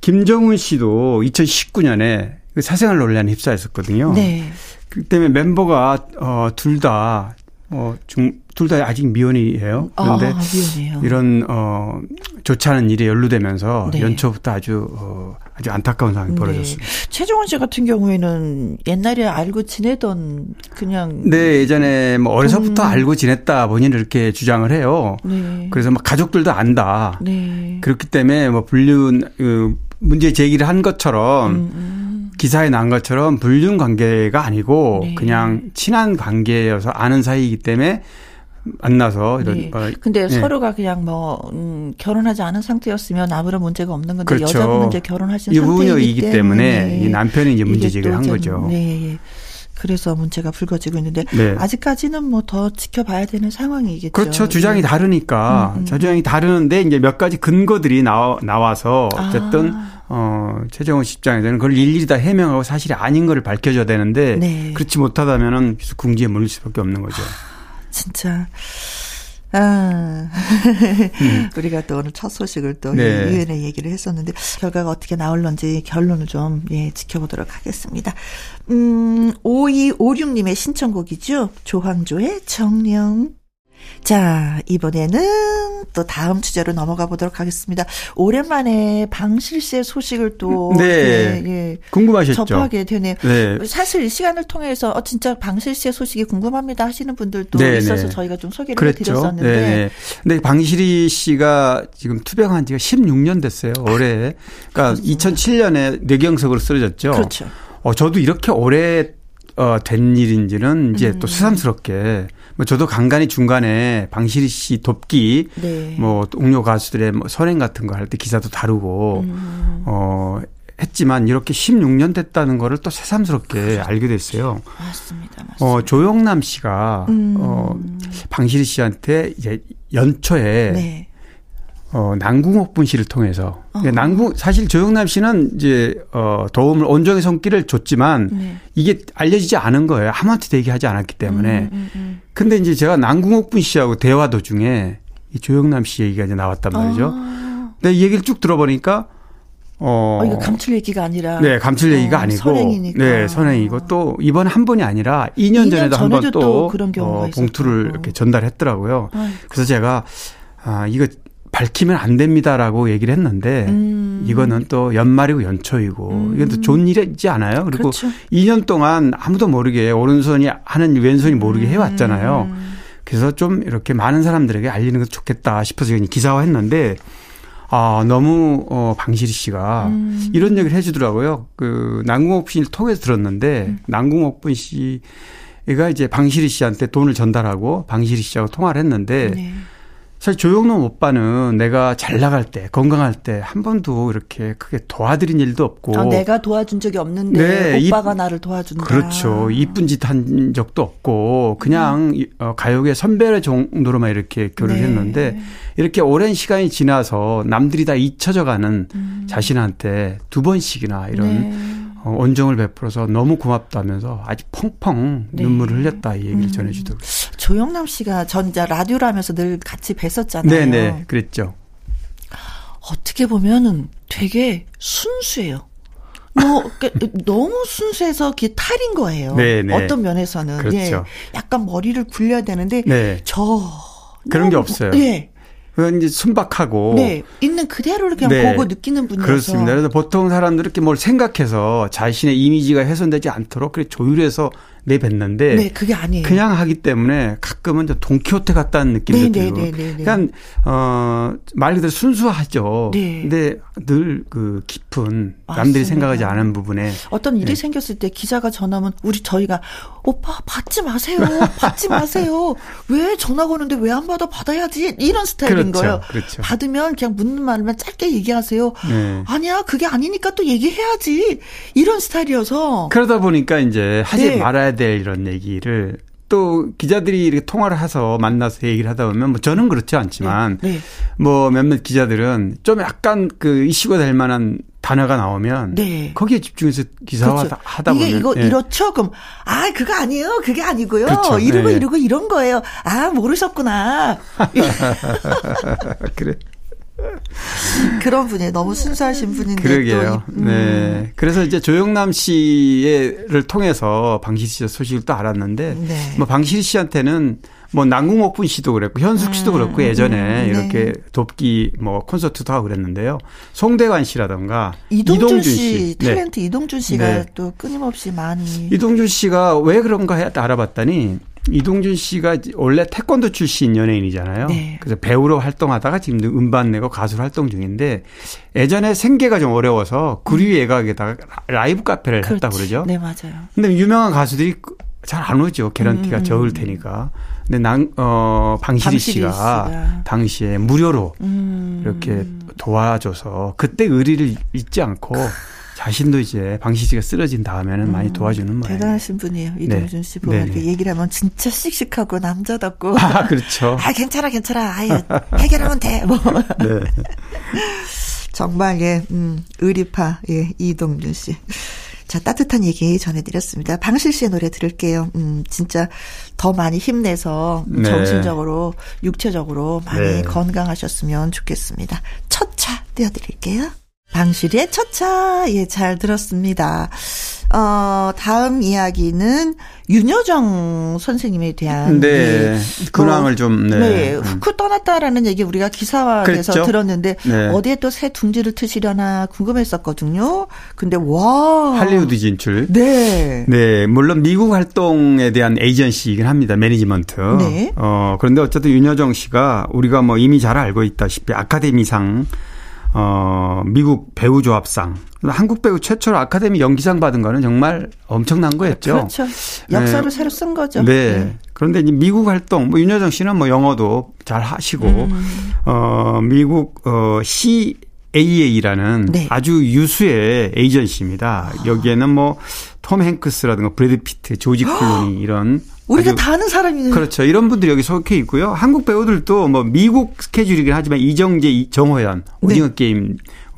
김정은 씨도 2019년에 그 사생활 논란에 휩싸였었거든요. 네. 그 때문에 멤버가 어 둘 다 어중둘 다 아직 미혼이에요. 그런데 아, 위험해요. 이런 어 좋지 않은 일에 연루되면서 네. 연초부터 아주 어 아주 안타까운 상황이 벌어졌습니다. 최종원 씨 같은 경우에는 옛날에 알고 지내던 그냥 네, 예전에 뭐 어려서부터 음. 알고 지냈다 본인은 이렇게 주장을 해요. 네. 그래서 막 가족들도 안다. 네. 그렇기 때문에 뭐 불륜 그 문제 제기를 한 것처럼 음, 기사에 난 것처럼 불륜 관계가 아니고 네. 그냥 친한 관계여서 아는 사이이기 때문에 만나서 이런 네. 어, 근데 네. 서로가 그냥 뭐 음, 결혼하지 않은 상태였으면 아무런 문제가 없는 건데 그렇죠. 여자분은 이제 결혼하신 상태이기 때문에 때문에 이 남편이 이제 문제 제기를 또한 좀, 거죠. 네. 예. 그래서 문제가 불거지고 있는데 네. 아직까지는 뭐 더 지켜봐야 되는 상황이겠죠. 그렇죠. 주장이 네. 다르니까. 음, 음. 주장이 다르는데 이제 몇 가지 근거들이 나와, 나와서 어쨌든 아. 어, 최정원 씨 입장에서는 그걸 일일이 다 해명하고 사실이 아닌 거를 밝혀줘야 되는데 네. 그렇지 못하다면은 계속 궁지에 몰릴 수밖에 없는 거죠. 진짜. 아, 우리가 또 오늘 첫 소식을 또 음. 네. 유엔의 얘기를 했었는데 결과가 어떻게 나올런지 결론을 좀 예, 지켜보도록 하겠습니다. 음, 5256님의 신청곡이죠. 조황조의 정령. 자, 이번에는 또 다음 주제로 넘어가 보도록 하겠습니다. 오랜만에 방실 씨의 소식을 또 네. 예, 예, 궁금하셨죠? 접하게 되네요. 네. 사실 이 시간을 통해서 어 진짜 방실 씨의 소식이 궁금합니다 하시는 분들도 네, 있어서 네. 저희가 좀 소개를 그랬죠. 해드렸었는데 네. 근데 방실이 씨가 지금 투병한 지가 16년 됐어요. 올해. 그러니까 2007년에 뇌경색으로 쓰러졌죠. 그렇죠. 어, 저도 이렇게 오래 어, 된 일인지는 이제 음. 또 새삼스럽게 뭐 저도 간간히 중간에 방실이 씨 돕기 네. 뭐 동료 가수들의 뭐 선행 같은 거 할 때 기사도 다루고 음, 어 했지만 이렇게 16년 됐다는 거를 또 새삼스럽게 알게 됐어요. 맞습니다, 맞습니다. 어 조영남 씨가 음. 어 방실이 씨한테 이제 연초에 네. 어, 남궁옥 분 씨를 통해서. 어. 남궁, 사실 조영남 씨는 이제, 어, 도움을, 온정의 손길을 줬지만, 네. 이게 알려지지 않은 거예요. 아무한테도 얘기하지 않았기 때문에. 음, 음, 음. 근데 이제 제가 남궁옥 분 씨하고 대화 도중에 이 조영남 씨 얘기가 이제 나왔단 말이죠. 아, 근데 이 얘기를 쭉 들어보니까, 어. 어, 이거 감출 얘기가 아니라 네, 감출 얘기가 어, 아니고. 선행이니까. 네, 선행이고 또 이번 한 번이 아니라 2년 2년 전에도 한 번 또 또 그런 경우가 어, 봉투를. 이렇게 전달했더라고요. 아이고. 그래서 제가 아, 이거 밝히면 안 됩니다라고 얘기를 했는데 음. 이거는 또 연말이고 연초이고 음. 이건 또 좋은 일이지 않아요. 그리고 그렇죠. 2년 동안 아무도 모르게 오른손이 하는 왼손이 모르게 해왔잖아요. 음. 그래서 좀 이렇게 많은 사람들에게 알리는 것도 좋겠다 싶어서 기사화했는데 아 너무 어 방실이 씨가 음. 이런 얘기를 해주더라고요. 그 남궁옥 씨를 통해서 들었는데 음. 남궁옥분 씨가 이제 방실이 씨한테 돈을 전달하고 방실이 씨하고 통화를 했는데 네. 사실 조영남 오빠는 내가 잘 나갈 때, 건강할 때 한 번도 이렇게 크게 도와드린 일도 없고. 아, 내가 도와준 적이 없는데 네, 오빠가 이- 나를 도와준다. 그렇죠. 이쁜 짓 한 적도 없고 그냥 이- 어, 가요계 선배 정도로만 이렇게 교류를 네. 했는데 이렇게 오랜 시간이 지나서 남들이 다 잊혀져 가는 자신한테 두 번씩이나 이런 네. 어, 온정을 베풀어서 너무 고맙다면서 아주 펑펑 네. 눈물을 흘렸다 이 얘기를 음. 전해주더라고요. 조영남 씨가 전 이제 라디오를 하면서 늘 같이 뵀었잖아요. 네네 그랬죠. 어떻게 보면은 되게 순수해요. 너, 그러니까 너무 순수해서 그게 탈인 거예요. 네네. 어떤 면에서는. 그렇죠. 예. 약간 머리를 굴려야 되는데 네. 저 그런 게 없어요. 예. 그건 이제 순박하고 네. 있는 그대로를 그냥 네. 보고 느끼는 분이어서 그렇습니다. 그래서 보통 사람들은 이렇게 뭘 생각해서 자신의 이미지가 훼손되지 않도록 그렇게 조율해서 내뱉는데 네, 그게 아니에요. 그냥 하기 때문에 가끔은 이제 돈키호테 같다는 느낌도 네, 네, 들고. 네, 네, 네. 그러니까 어말 그대로 순수하죠. 네. 근데 늘 그 깊은 남들이 맞습니다. 생각하지 않은 부분에 어떤 일이 네. 생겼을 때 기자가 전화하면 우리 저희가 오빠 받지 마세요. 받지 마세요. 왜 전화 거는데 왜 안 받아 받아야지 이런 스타일인 그렇죠, 거예요. 그렇죠. 받으면 그냥 묻는 말만 짧게 얘기하세요. 네. 아니야 그게 아니니까 또 얘기해야지 이런 스타일이어서 그러다 보니까 이제 하지 네. 말아야 될 이런 얘기를 또 기자들이 이렇게 통화를 해서 만나서 얘기를 하다 보면 뭐 저는 그렇지 않지만 네. 뭐 몇몇 기자들은 좀 약간 그 이슈가 될 만한 단어가 나오면 네. 거기에 집중해서 기사화 그렇죠. 하다 이게 보면 이거 예. 이렇죠? 그럼 아 그거 아니에요. 그게 아니고요. 그렇죠. 이러고 네. 이러고 이런 거예요. 아 모르셨구나. 그래 그런 분이 너무 순수하신 분인데 그러게요. 또 이- 음. 네. 그래서 이제 조영남 씨를 통해서 방실 씨 소식을 또 알았는데 네. 뭐 방실 씨한테는 뭐 남궁옥분 씨도 그랬고 현숙 씨도 그렇고 예전에 음, 이렇게 네. 돕기 뭐 콘서트도 하고 그랬는데요. 송대관 씨라던가 이동준, 씨, 네. 탤런트 이동준 씨가 네. 또 끊임없이 많이 이동준 씨가 왜 그런가 해 알아봤더니 이동준 씨가 원래 태권도 출신 연예인이잖아요. 네. 그래서 배우로 활동하다가 지금 음반 내고 가수로 활동 중인데 예전에 생계가 좀 어려워서 구리 예각에다가 라이브 카페를 했다 그러죠. 네 맞아요. 근데 유명한 가수들이 잘 안 오죠. 개런티가 음. 적을 테니까. 근데 난, 어, 방실이, 방실이 씨가, 씨가. 당시에 무료로 음. 이렇게 도와줘서 그때 의리를 잊지 않고 자신도 이제 방실 씨가 쓰러진 다음에는 많이 도와주는. 음. 대단하신 분이에요. 이동준 씨 보면 네, 이렇게 네. 얘기를 하면 진짜 씩씩하고 남자답고. 아, 그렇죠. 아 괜찮아 괜찮아. 아유 해결하면 돼. 뭐 네. 정말 예, 음, 의리파 예 이동준 씨. 자 따뜻한 얘기 전해드렸습니다. 방실 씨의 노래 들을게요. 음 진짜 더 많이 힘내서 네. 정신적으로 육체적으로 많이 네. 건강하셨으면 좋겠습니다. 첫 차 띄워드릴게요. 방실의 첫 차, 예, 잘 들었습니다. 어, 다음 이야기는 윤여정 선생님에 대한. 네. 예, 근황을 좀, 네. 네. 음. 훅 떠났다라는 얘기 우리가 기사화돼서 그랬죠? 들었는데, 네. 어디에 또 새 둥지를 트시려나 궁금했었거든요. 근데, 와. 할리우드 진출. 네. 네, 물론 미국 활동에 대한 에이전시이긴 합니다. 매니지먼트. 네. 어, 그런데 어쨌든 윤여정 씨가 우리가 뭐 이미 잘 알고 있다시피 아카데미상, 어, 미국 배우 조합상, 한국 배우 최초로 아카데미 연기상 받은 거는 정말 엄청난 거였죠. 그렇죠. 역사를 네. 새로 쓴 거죠. 네. 그런데 이제 미국 활동, 뭐 윤여정 씨는 뭐 영어도 잘 하시고, 음. 어, 미국, 어, CAA라는 네. 아주 유수의 에이전시입니다. 여기에는 뭐, 톰 행크스라든가 브래드 피트, 조지 클루니 이런. 우리가 다 아는 사람이 그렇죠. 이런 분들이 여기 속해 있고요. 한국 배우들도 뭐 미국 스케줄이긴 하지만 이정재, 이- 정호연, 오징어 게임으로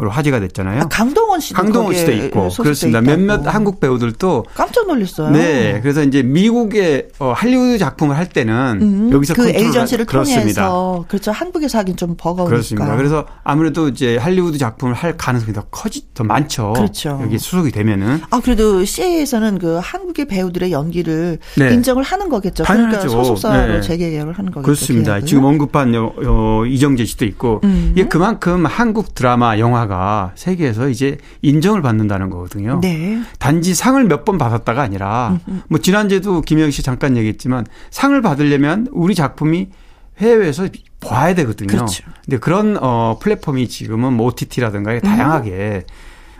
화제가 됐잖아요. 네. 아, 강동원 씨도 강동원 씨도 있고 그렇습니다. 있다고. 몇몇 한국 배우들도 깜짝 놀랐어요. 네, 그래서 이제 미국의 어, 할리우드 작품을 할 때는 음, 여기서 그 에이전시를 하- 그렇습니다. 그렇죠 한국에서 하긴 좀 버거우니까 그렇습니다. 그래서 아무래도 이제 할리우드 작품을 할 가능성이 더 커지 더 많죠. 그렇죠. 여기 수속이 되면은 아 그래도 CA에서는 그 한국의 배우들의 연기를 네. 인정을 하는 거겠죠. 당연하죠. 그러니까 소속사로 네. 재계약을 하는 거겠죠. 그렇습니다. 계약을. 지금 언급한 여, 여, 이정재 씨도 있고 음. 이게 그만큼 한국 드라마 영화가 세계에서 이제 인정을 받는다는 거거든요. 네. 단지 상을 몇 번 받았다가 아니라 뭐 지난주에도 김영희 씨 잠깐 얘기했지만 상을 받으려면 우리 작품이 해외에서 봐야 되거든요. 그렇죠. 근데 그런 어 플랫폼이 지금은 뭐 OTT라든가 다양하게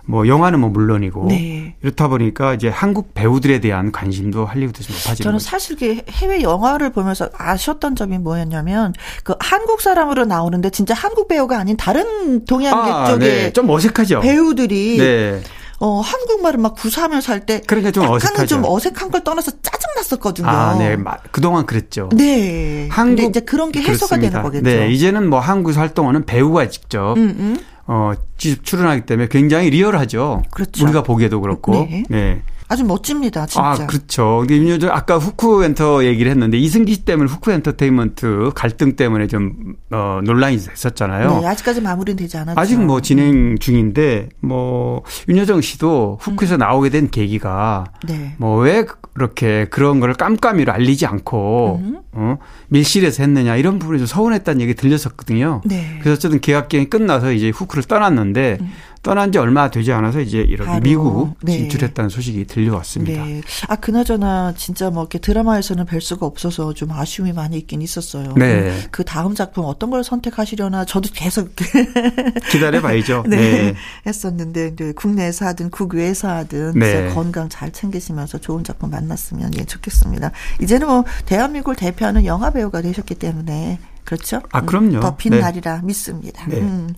뭐 영화는 뭐 물론이고 네. 이렇다 보니까 이제 한국 배우들에 대한 관심도 할리우드에서 높아지는 저는 거죠. 사실 그 해외 영화를 보면서 아쉬웠던 점이 뭐였냐면 그 한국 사람으로 나오는데 진짜 한국 배우가 아닌 다른 동양계 아, 쪽의 네. 좀 어색하죠. 배우들이 네. 어 한국말을 막 구사하면서 할때 그러니까 좀 어색하죠. 좀 어색한 걸 떠나서 짜증 났었거든요. 아, 네. 마- 그동안 그랬죠. 네. 한국 이제 그런 게 해소가 그렇습니다. 되는 거겠죠. 네, 이제는 뭐 한국에서 활동하는 배우가 직접 음, 음. 어 출연하기 때문에 굉장히 리얼하죠. 그렇죠. 우리가 보기에도 그렇고. 네. 네. 아주 멋집니다, 진짜. 아, 그렇죠. 근데 윤여정 아까 후쿠 엔터 얘기를 했는데 이승기 씨 때문에 후쿠 엔터테인먼트 갈등 때문에 좀 어, 논란이 됐었잖아요. 네, 아직까지 마무리는 되지 않았죠. 아직 뭐 진행 중인데 뭐 윤여정 씨도 후쿠에서 나오게 된 계기가 네. 뭐왜 그렇게 그런 거를 깜깜이로 알리지 않고 음. 어 밀실에서 했느냐 이런 부분이 좀 서운했다는 얘기 들렸었거든요. 네. 그래서 어쨌든 계약 기간이 끝나서 이제 후쿠를 떠났는데 떠난 지 얼마 되지 않아서 이제 이렇게 음. 미국 네. 진출했다는 소식이 들려왔습니다. 네. 아, 그나저나, 진짜 뭐, 이렇게 드라마에서는 뵐 수가 없어서 좀 아쉬움이 많이 있긴 있었어요. 네. 그 다음 작품 어떤 걸 선택하시려나, 저도 계속. 기다려봐야죠. 네. 네. 했었는데, 네, 국내에서 하든 국외에서 하든, 네. 건강 잘 챙기시면서 좋은 작품 만났으면 예, 좋겠습니다. 이제는 뭐, 대한민국을 대표하는 영화 배우가 되셨기 때문에, 그렇죠? 아, 그럼요. 더빈 네. 날이라 믿습니다. 네. 음.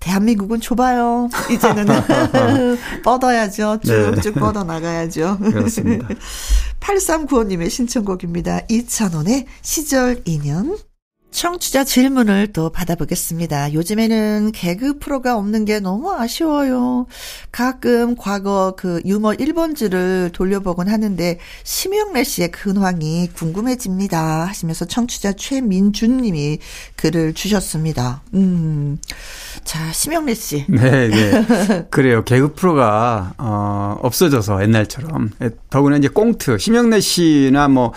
대한민국은 좁아요. 이제는 뻗어야죠. 쭉쭉 네. 뻗어 나가야죠. 그렇습니다. 8395님의 신청곡입니다. 이찬원의 시절 인연. 청취자 질문을 또 받아보겠습니다. 요즘에는 개그 프로가 없는 게 너무 아쉬워요. 가끔 과거 그 유머 1번지를 돌려보곤 하는데 심영래 씨의 근황이 궁금해집니다. 하시면서 청취자 최민준 님이 글을 주셨습니다. 음. 자, 심영래 씨. 네, 네. 그래요. 개그 프로가, 어, 없어져서 옛날처럼. 더구나 이제 꽁트. 심영래 씨나 뭐,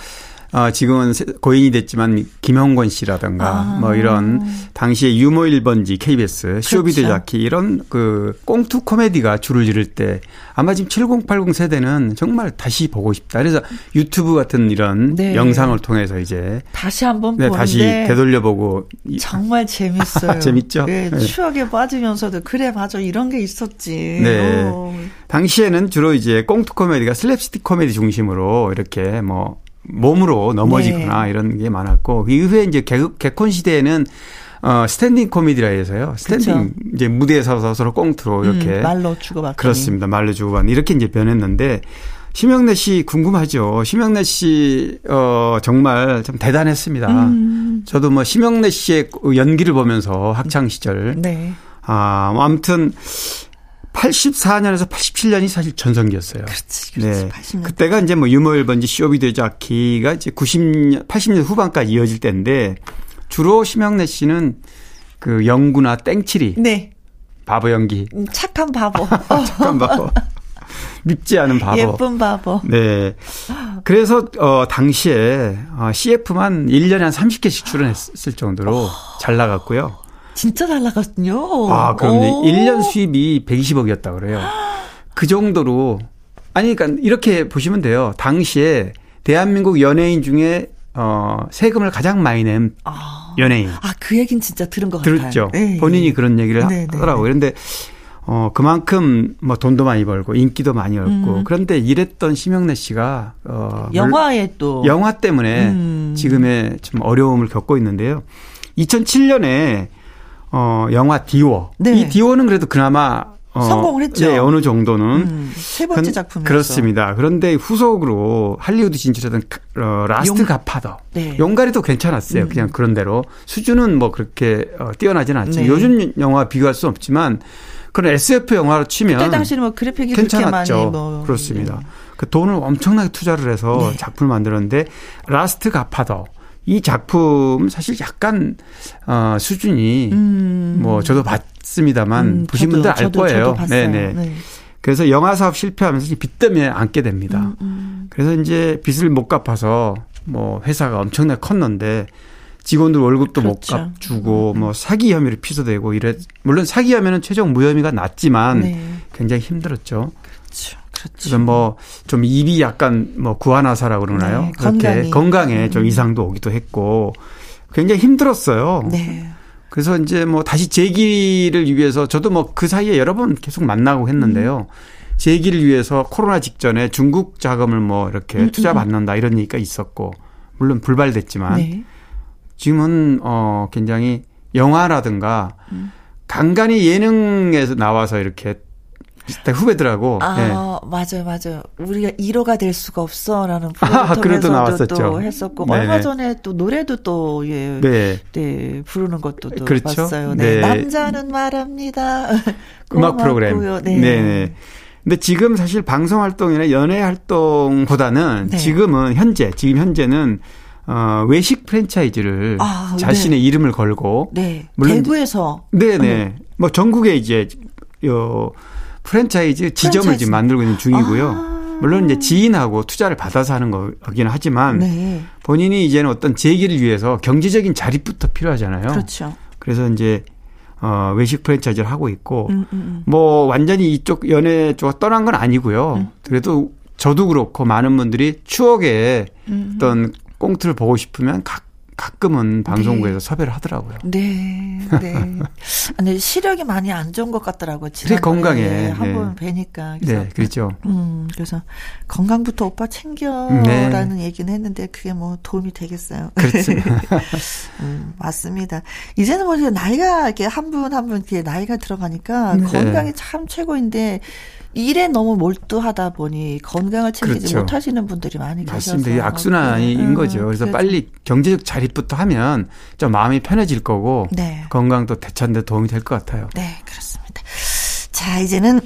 어, 지금은 세- 고인이 됐지만 김형곤 씨라든가 아. 뭐 이런 당시에 유머 1번지 KBS 쇼비드 그렇죠. 자키 이런 그 꽁트 코미디가 줄을 이룰 때 아마 지금 7080 세대는 정말 다시 보고 싶다. 그래서 유튜브 같은 이런 네. 영상을 통해서 이제 다시 한번 네, 보는데 다시 되돌려보고 이- 정말 재밌어요. 재밌죠? 네, 네. 추억에 빠지면서도 그래 맞아 이런 게 있었지. 네. 오. 당시에는 주로 이제 꽁트 코미디가 슬랩스틱 코미디 중심으로 이렇게 뭐 몸으로 넘어지거나 네. 이런 게 많았고 그 이후에 이제 개, 개콘 시대에는 어 스탠딩 코미디라 해서요. 스탠딩 그쵸. 이제 무대에 서서 서로 꽁트로 이렇게 음, 말로 주고받고 그렇습니다. 말로 주고받는 이렇게 이제 변했는데 심형래 씨 궁금하죠. 심형래 씨, 어, 정말 참 대단했습니다. 음. 저도 뭐 심형래 씨의 연기를 보면서 학창 시절 네. 아, 뭐 아무튼 84년에서 87년이 사실 전성기였어요. 그렇지, 그렇지. 네. 80년. 그때가 이제 뭐 유머 1번지 쇼비드 자키가 이제 90년, 80년 후반까지 이어질 때인데 주로 심영래 씨는 그 영구나 땡칠이 네. 바보 연기. 음, 착한 바보. 잠깐 바보. 밉지 않은 바보. 예쁜 바보. 네. 그래서 어 당시에 어, CF만 1년에 한 30개씩 출연했을 정도로 잘 나갔고요. 진짜 잘 나갔군요. 아, 그럼요. 오. 1년 수입이 120억이었다 그래요. 그 정도로 아니 그러니까 이렇게 보시면 돼요. 당시에 대한민국 연예인 중에 어 세금을 가장 많이 낸 아, 연예인 아, 그 얘기는 진짜 들은 것 같아요. 들었죠. 네. 본인이 그런 얘기를 네, 네, 하더라고요. 그런데 어 그만큼 뭐 돈도 많이 벌고 인기도 많이 얻고 음. 그런데 이랬던 심영래 씨가 어 물- 영화에 또. 영화 때문에 음. 지금의 좀 어려움을 겪고 있는데요. 2007년에 어 영화 디워. 네. 이 디워는 그래도 그나마 어, 성공을 했죠. 네, 어느 정도는 음, 세 번째 근- 작품이었어. 그렇습니다. 그런데 후속으로 할리우드 진출했던 어, 라스트 용- 갓파더. 네. 용가리도 괜찮았어요. 음. 그냥 그런 대로 수준은 뭐 그렇게 어, 뛰어나지는 않지만 네. 요즘 영화 비교할 수 없지만 그런 SF 영화로 치면 그때 당시는 뭐 그래픽이 괜찮았죠. 뭐. 그렇습니다. 그 돈을 엄청나게 투자를 해서 네. 작품을 만들었는데 라스트 갓파더 이 작품 사실 약간 어 수준이 음. 뭐 저도 봤습니다만 음, 보신 저도, 분들 알 저도, 거예요. 저도. 네네. 네. 그래서 영화 사업 실패하면서 빚 때문에 앉게 됩니다. 음. 그래서 이제 빚을 못 갚아서 뭐 회사가 엄청나게 컸는데 직원들 월급도 못 그렇죠. 갚주고 뭐 사기 혐의로 피소되고 이래 물론 사기 혐의는 최종 무혐의가 났지만 네. 굉장히 힘들었죠. 그렇죠. 그렇죠. 그래서 뭐좀 입이 약간 뭐 구안화사라고 그러나요? 네, 그렇게 건강이. 건강에 좀 음. 이상도 오기도 했고 굉장히 힘들었어요. 네. 그래서 이제 뭐 다시 재기를 위해서 저도 뭐 그 사이에 여러 번 계속 만나고 했는데요. 재기를 위해서 코로나 직전에 중국 자금을 뭐 이렇게 음, 투자 음, 받는다 이런 얘기가 있었고 물론 불발됐지만 네. 지금은 어 굉장히 영화라든가 음. 간간히 예능에서 나와서 이렇게 후배들하고 아, 예. 맞아요, 맞아요. 우리가 1호가 될 수가 없어 라는 아, 그래도 프로그램에서도 나왔었죠. 또 했었고 네네. 얼마 전에 또 노래도 또 예. 네. 네, 부르는 것도 또 그렇죠. 봤어요. 네. 네. 남자는 말합니다. 음악 프로그램. 네. 네네. 근데 지금 사실 방송 활동이나 연예 활동보다는 네. 지금은 현재 지금 현재는 어 외식 프랜차이즈를 아, 자신의 이름을 걸고 네. 물론 대구에서 네네 뭐 전국에 이제 요 프랜차이즈 지점을 프랜차이즈. 지금 만들고 있는 중이고요. 아. 물론 이제 지인하고 투자를 받아서 하는 거긴 하지만 네. 본인이 이제는 어떤 재기를 위해서 경제적인 자립부터 필요하잖아요. 그렇죠. 그래서 이제 어 외식 프랜차이즈를 하고 있고 음, 음, 뭐 완전히 이쪽 연예 쪽으로 떠난 건 아니고요. 그래도 저도 그렇고 많은 분들이 추억의 음. 어떤 꽁트를 보고 싶으면 가, 가끔은 방송국에서 섭외를 하더라고요. 네, 네. 근데 시력이 많이 안 좋은 것 같더라고요. 되게 지난번에 건강해. 한번 네. 뵈니까. 그래서 네, 그렇죠. 음, 그래서 건강부터 오빠 챙겨라는 얘기는 했는데 그게 뭐 도움이 되겠어요. 그렇습니다. 음, 맞습니다. 이제는 뭐 나이가 이렇게 한 분 한분 이렇게 나이가 들어가니까 네. 건강이 참 최고인데 일에 너무 몰두하다 보니 건강을 챙기지 그렇죠. 못하시는 분들이 많이 계셔서 맞습니다. 악순환인 음, 거죠. 그래서 그래서- 빨리 경제적 자립부터 하면 좀 마음이 편해질 거고 네. 건강도 되찾는 데 도움이 될 것 같아요. 네, 그렇습니다. 자, 이제는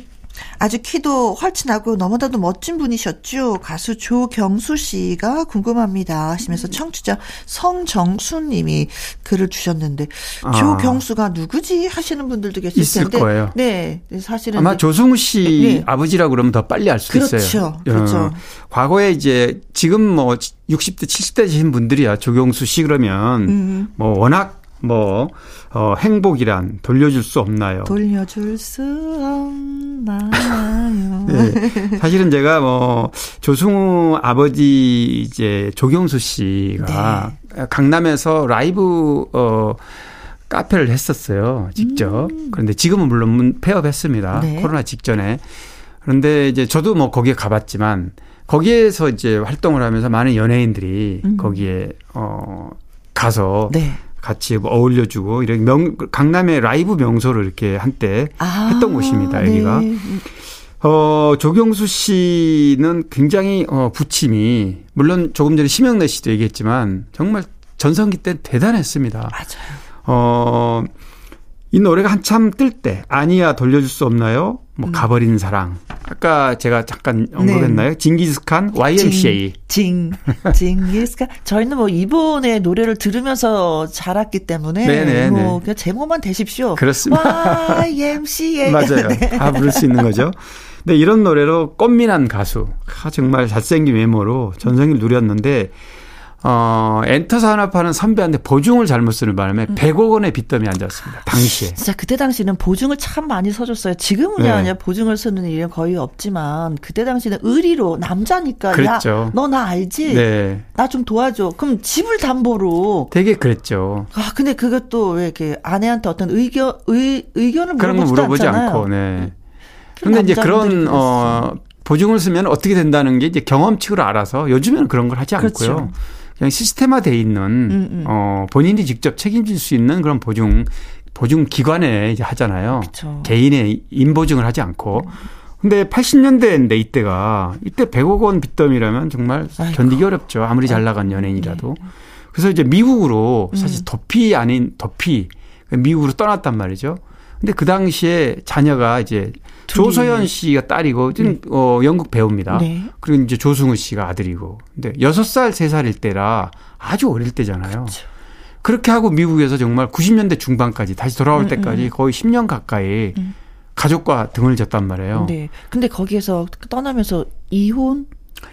아주 키도 헐친하고 너무나도 멋진 분이셨죠. 가수 조경수 씨가 궁금합니다. 하시면서 청취자 성정수 님이 글을 주셨는데 아. 조경수가 누구지 하시는 분들도 계실 있을 텐데. 거예요. 네. 사실은 아마 조승우 씨 네. 아버지라고 그러면 더 빨리 알 수도 그렇죠. 있어요. 그렇죠. 어, 과거에 이제 지금 뭐 60대 70대 되신 분들이야 조경수 씨 그러면 음. 뭐 워낙 뭐 어, 행복이란 돌려줄 수 없나요? 돌려줄 수 없 나요? 네. 사실은 제가 뭐 조승우 아버지 이제 조경수 씨가 네. 강남에서 라이브 어 카페를 했었어요. 직접. 그런데 지금은 물론 문 폐업했습니다. 음. 네. 코로나 직전에. 그런데 이제 저도 뭐 거기에 가봤지만 거기에서 이제 활동을 하면서 많은 연예인들이 음. 거기에 어 가서 네. 같이 뭐 어울려주고 이런 명 강남의 라이브 명소를 이렇게 한때 아, 했던 곳입니다. 여기가. 네. 어, 조경수 씨는 굉장히 어, 부침이 물론 조금 전에 심영래 씨도 얘기했지만 정말 전성기 때 대단했습니다. 맞아요. 어, 이 노래가 한참 뜰 때 아니야 돌려줄 수 없나요? 음. 뭐 가버린 사랑. 아까 제가 잠깐 네. 언급했나요? 징기스칸 YMCA. 징, 징기스칸. 저희는 뭐 이분의 노래를 들으면서 자랐기 때문에 네네네. 뭐 그냥 제목만 대십시오. 그렇습니다. YMCA. 맞아요. 네. 다 부를 수 있는 거죠. 근데 이런 노래로 꽃미남 가수. 아, 정말 잘생긴 외모로 전성기를 누렸는데 어, 엔터 산업하는 선배한테 보증을 잘못 쓰는 바람에 음. 100억 원의 빚더미 앉았습니다. 당시에. 진짜 그때 당시는 보증을 참 많이 서줬어요. 지금은 네. 아니야 보증을 쓰는 일은 거의 없지만 그때 당시는 의리로 남자니까 그랬죠. 야너나 알지? 네. 나 좀 도와줘. 그럼 집을 담보로. 되게 그랬죠. 아 근데 그것도 왜 이렇게 아내한테 어떤 의견 의 의견을 그런 거 물어보지도 물어보지 않잖아요. 않고, 네. 그런데 이제 남자분들이 그런, 어, 보증을 쓰면 어떻게 된다는 게 이제 경험칙으로 알아서 요즘에는 그런 걸 하지 않고요. 그렇죠. 그냥 시스템화돼 있는, 음, 음. 어, 본인이 직접 책임질 수 있는 그런 보증, 보증 기관에 이제 하잖아요. 그렇죠. 개인의 인보증을 하지 않고. 근데 80년대인데 이때가 이때 100억 원 빚더미라면 정말 아이고. 견디기 어렵죠. 아무리 잘 나간 연예인이라도. 그래서 이제 미국으로 음. 사실 도피 아닌 도피 미국으로 떠났단 말이죠. 근데 그 당시에 자녀가 이제. 조서연 씨가 딸이고 지금 어 영국 배우입니다. 네. 그리고 이제 조승우 씨가 아들이고. 근데 6살, 3살일 때라 아주 어릴 때잖아요. 그렇죠. 그렇게 하고 미국에서 정말 90년대 중반까지 다시 돌아올 음, 때까지 거의 10년 가까이 음. 가족과 등을 졌단 말이에요. 네. 근데 거기에서 떠나면서 이혼,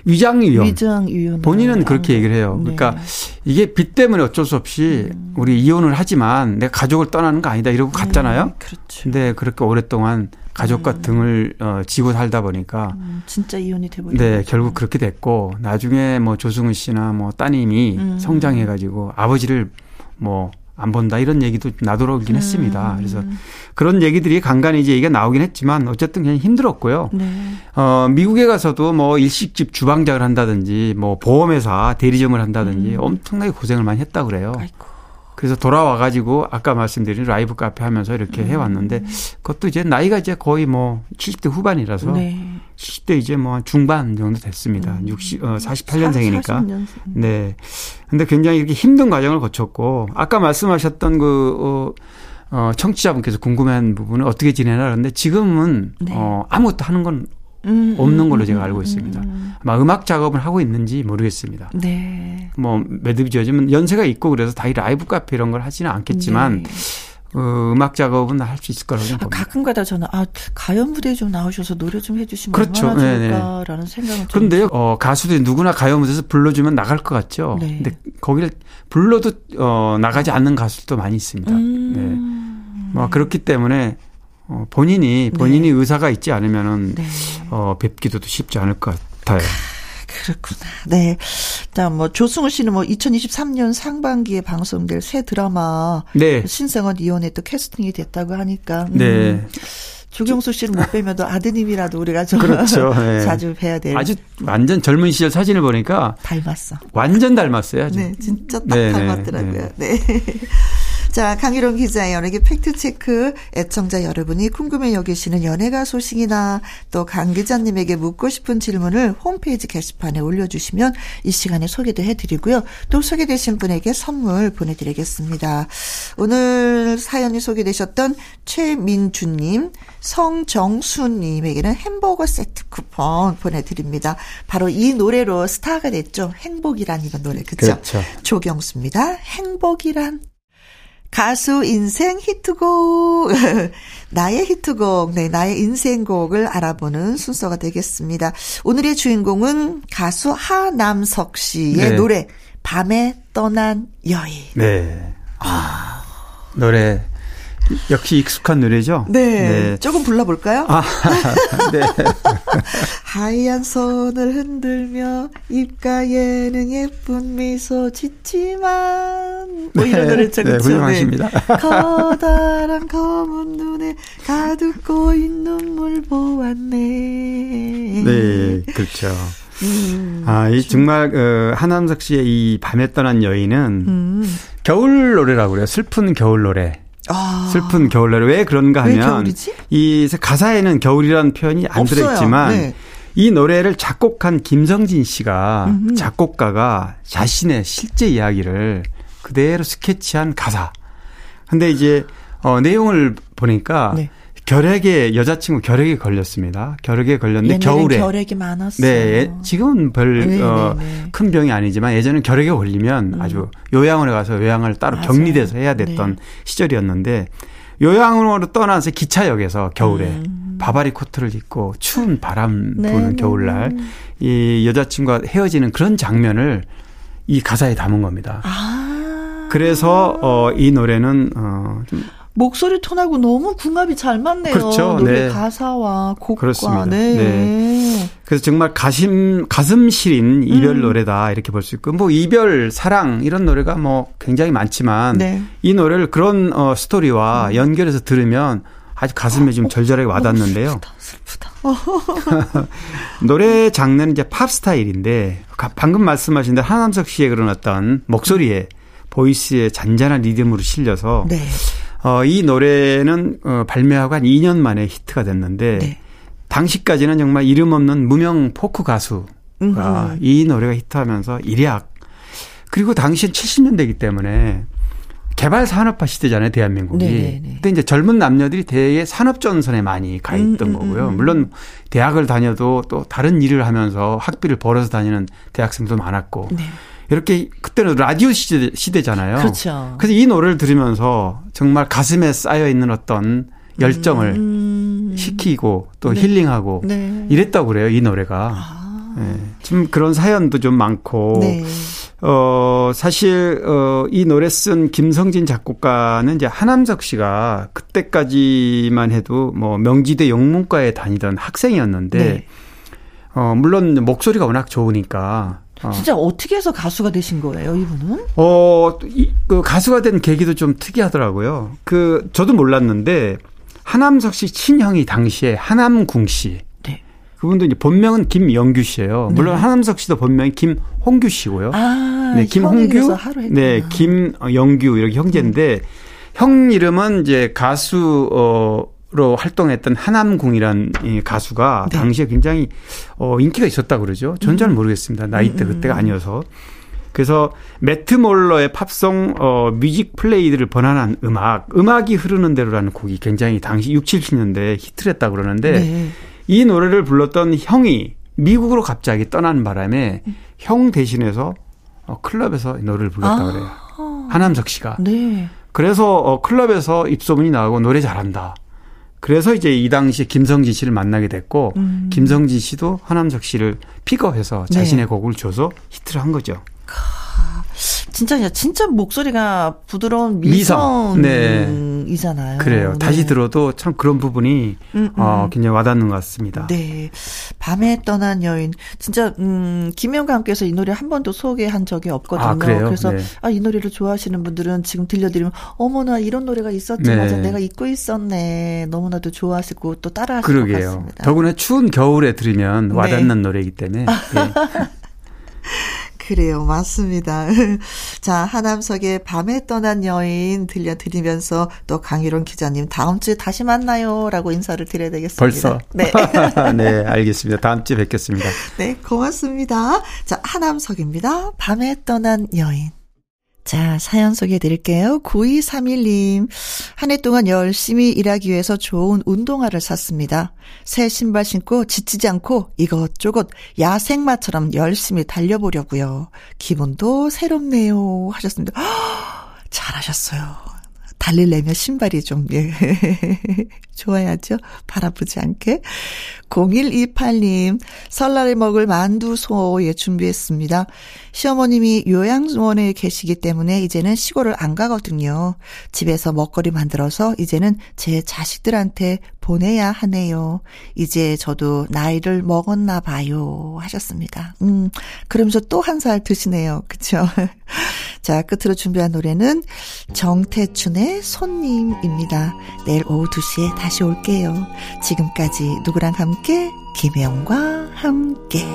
위장위험. 위장 이혼. 본인은 그렇게 얘기를 해요. 네. 그러니까 이게 빚 때문에 어쩔 수 없이 우리 이혼을 하지만 내가 가족을 떠나는 거 아니다 이러고 갔잖아요. 네, 그렇죠. 근데 그렇게 오랫동안 가족과 등을 어, 지고 살다 보니까 음, 진짜 이혼이 돼버린 네, 거죠. 결국 그렇게 됐고 나중에 뭐 조승우 씨나 뭐 따님이 음. 성장해 가지고 아버지를 뭐 안 본다 이런 얘기도 나돌아오긴 음. 했습니다. 그래서 그런 얘기들이 간간히 이제 얘기가 나오긴 했지만 어쨌든 그냥 힘들었고요. 네. 어, 미국에 가서도 뭐 일식집 주방장을 한다든지 뭐 보험회사 대리점을 한다든지 엄청나게 고생을 많이 했다고 그래요. 음. 아이고. 그래서 돌아와 가지고 아까 말씀드린 라이브 카페 하면서 이렇게 음. 해왔는데 그것도 이제 나이가 이제 거의 뭐 70대 후반이라서 네. 70대 이제 뭐 중반 정도 됐습니다. 60, 어, 48년생이니까. 40년생. 네. 근데 굉장히 이렇게 힘든 과정을 거쳤고 아까 말씀하셨던 그 어, 어 청취자분께서 궁금해한 부분은 어떻게 지내나 그런데 지금은 네. 어 아무것도 하는 건 음, 없는 걸로 음, 제가 음, 알고 음, 있습니다. 음. 아마 음악 작업을 하고 있는지 모르겠습니다. 네. 뭐 매듭이 지어지면 연세가 있고 그래서 다이 라이브 카페 이런 걸 하지는 않겠지만 네. 어, 음악 작업은 할 수 있을 거라고 좀 아, 봅니다. 가끔가다 저는 아 가요 무대에 좀 나오셔서 노래 좀 해주시면 그렇죠. 얼마나 네네. 좋을까라는 생각은 좀 그런데요, 어, 가수들이 누구나 가요 무대에서 불러주면 나갈 것 같죠. 네. 근데 거기를 불러도 어, 나가지 않는 가수들도 많이 있습니다. 음. 네. 뭐 그렇기 때문에 어, 본인이 본인이 의사가 있지 않으면은 네. 어, 뵙기도 쉽지 않을 것 같아요. 그렇구나. 네. 일단 뭐 조승우 씨는 뭐 2023년 상반기에 방송될 새 드라마 네. 신생원 이혼에 또 캐스팅이 됐다고 하니까 음, 네. 조경수 씨를 못 뵈면도 아드님이라도 우리가 좀 그렇죠. 네. 자주 뵈야 될 아주 완전 젊은 시절 사진을 보니까 닮았어. 완전 닮았어요. 아주. 네, 진짜 딱 네, 네, 닮았더라고요. 네. 자, 강희롱 기자의 연예계 팩트체크 애청자 여러분이 궁금해 여기시는 연예가 소식이나 또 강 기자님에게 묻고 싶은 질문을 홈페이지 게시판에 올려주시면 이 시간에 소개도 해드리고요. 또 소개되신 분에게 선물 보내드리겠습니다. 오늘 사연이 소개되셨던 최민주님, 성정수님에게는 햄버거 세트 쿠폰 보내드립니다. 바로 이 노래로 스타가 됐죠. 행복이란 이런 노래, 그죠? 그렇죠. 조경수입니다. 행복이란. 가수 인생 히트곡. 나의 히트곡, 네, 나의 인생곡을 알아보는 순서가 되겠습니다. 오늘의 주인공은 가수 하남석 씨의 네. 노래, 밤에 떠난 여인. 네. 노래 역시 익숙한 노래죠. 네. 조금 불러볼까요? 아, 네. 하얀 손을 흔들며 입가에는 예쁜 미소 짓지만 뭐 이런 노래죠 네, 그렇죠 훌륭하십니다. 커다란 검은 눈에 가득 고인 눈물 보았네 네, 그렇죠. 음, 아, 이 정말 어, 하남석 씨의 이 밤에 떠난 여인은 음. 겨울 노래라고 그래요. 슬픈 겨울 노래. 아, 슬픈 겨울 노래. 왜 그런가 왜 하면 겨울이지? 이 가사에는 겨울이라는 표현이 안 없어요. 들어있지만 네. 이 노래를 작곡한 김성진 씨가 음흠. 작곡가가 자신의 실제 이야기를 그대로 스케치한 가사. 근데 이제 어 내용을 보니까 네. 결핵에 여자친구 결핵에 걸렸습니다. 결핵에 걸렸는데 겨울에 결핵이 많았어 네, 예, 지금은 별 네, 어, 네, 네. 큰 병이 아니지만 예전엔 결핵에 걸리면 아주 요양원에 가서 요양을 따로 맞아요. 격리돼서 해야 됐던 네. 시절이었는데 요양원으로 떠나서 기차역에서 겨울에 음. 바바리 코트를 입고 추운 바람 네, 부는 네, 겨울날 네. 이 여자친구가 헤어지는 그런 장면을 이 가사에 담은 겁니다. 아 그래서 어, 이 노래는 어, 좀 목소리 톤하고 너무 궁합이 잘 맞네요. 그렇죠. 노래 네. 가사와 곡과. 그렇습니다. 네. 그래서 정말 가심 가슴 시린 이별 음. 노래다 이렇게 볼 수 있고 뭐 이별 사랑 이런 노래가 뭐 굉장히 많지만 네. 음. 이 노래를 그런 어 스토리와 연결해서 들으면 아주 가슴에 좀 절절하게 와닿는데요. 슬프다. 노래 장르는 이제 팝 스타일인데 가- 방금 말씀하신 대로 하남석 씨의 그런 어떤 목소리에 voice의 잔잔한 리듬으로 실려서 네. 어, 이 노래는 어, 발매하고 한 2년 만에 히트가 됐는데 네. 당시까지는 정말 이름 없는 무명 포크 가수가 음흠. 이 노래가 히트하면서 일약 그리고 당시엔 70년대이기 때문에 개발 산업화 시대잖아요, 대한민국이. 네네네. 그때 이제 젊은 남녀들이 대개 산업 전선에 많이 가 있던 음, 음, 거고요. 음. 물론 대학을 다녀도 또 다른 일을 하면서 학비를 벌어서 다니는 대학생도 많았고. 네. 이렇게 그때는 라디오 시대, 시대 잖아요. 그렇죠. 그래서 이 노래를 들으면서 정말 가슴에 쌓여 있는 어떤 열정을 음. 식히고 또 네. 힐링하고 네. 이랬다고 그래요, 이 노래가. 아. 예. 좀 그런 사연도 좀 많고. 네. 어, 사실, 어, 이 노래 쓴 김성진 작곡가는 이제 하남석 씨가 그때까지만 해도 뭐 명지대 영문과에 다니던 학생이었는데, 네. 어, 물론 목소리가 워낙 좋으니까 어. 진짜 어떻게 해서 가수가 되신 거예요, 이분은? 어, 이, 그 가수가 된 계기도 좀 특이하더라고요. 그 저도 몰랐는데 하남석 씨 친형이 당시에 하남궁 씨. 네. 그분도 이제 본명은 김영규 씨예요. 물론 네. 하남석 씨도 본명이 김홍규 씨고요. 아, 네, 김홍규. 네, 김영규 이렇게 형제인데 형 이름은 이제 가수 어 로 활동했던 하남궁이란 이 가수가 네. 당시에 굉장히 어 인기가 있었다 그러죠. 전 잘 모르겠습니다. 나이 때 음, 음, 그때가 아니어서. 그래서 매트 몰러의 팝송 어 뮤직 플레이들을 번안한 음악, 음악이 흐르는 대로라는 곡이 굉장히 당시 6, 70년대에 히트를 했다 그러는데 네. 이 노래를 불렀던 형이 미국으로 갑자기 떠나는 바람에 형 대신해서 어, 클럽에서 이 노래를 불렀다 아. 그래요. 하남석 씨가. 네. 그래서 어, 클럽에서 입소문이 나고 노래 잘한다. 그래서 이제 이 당시에 김성진 씨를 만나게 됐고 음. 김성진 씨도 하남석 씨를 픽업해서 네. 자신의 곡을 줘서 히트를 한 거죠. 진짜 진짜 목소리가 부드러운 미성. 네. 미성이잖아요. 그래요. 네. 다시 들어도 참 그런 부분이 음, 음. 어, 굉장히 와닿는 것 같습니다. 네. 밤에 떠난 여인. 진짜, 음, 김영감께서 이 노래 한 번도 소개한 적이 없거든요. 아, 그래요? 래서 네. 아, 이 노래를 좋아하시는 분들은 지금 들려드리면, 어머나, 이런 노래가 있었지. 네. 맞아. 내가 잊고 있었네. 너무나도 좋아하시고 또 따라하실 것 그러게요. 같습니다. 더구나 추운 겨울에 들으면 네. 와닿는 노래이기 때문에 예. 그래요. 맞습니다. 자, 하남석의 밤에 떠난 여인 들려드리면서 또 강희론 기자님 다음 주에 다시 만나요. 라고 인사를 드려야 되겠습니다. 벌써. 네. 네, 알겠습니다. 다음 주에 뵙겠습니다. 네, 고맙습니다. 자, 하남석입니다. 밤에 떠난 여인. 자, 사연 소개해 드릴게요. 9231님. 한 해 동안 열심히 일하기 위해서 좋은 운동화를 샀습니다. 새 신발 신고 지치지 않고 이것저것 야생마처럼 열심히 달려보려고요. 기분도 새롭네요. 하셨습니다. 잘하셨어요. 달릴려면 신발이 좀, 예. 좋아야죠. 발 아프지 않게. 0128님, 설날에 먹을 만두 소, 예, 준비했습니다. 시어머님이 요양원에 계시기 때문에 이제는 시골을 안 가거든요. 집에서 먹거리 만들어서 이제는 제 자식들한테 보내야 하네요. 이제 저도 나이를 먹었나 봐요. 하셨습니다. 음, 그러면서 또 한 살 드시네요. 그쵸? 자, 끝으로 준비한 노래는 정태춘 의 손님입니다. 내일 오후 2시에 다시 올게요. 지금까지 누구랑 함께? 김혜영과 함께.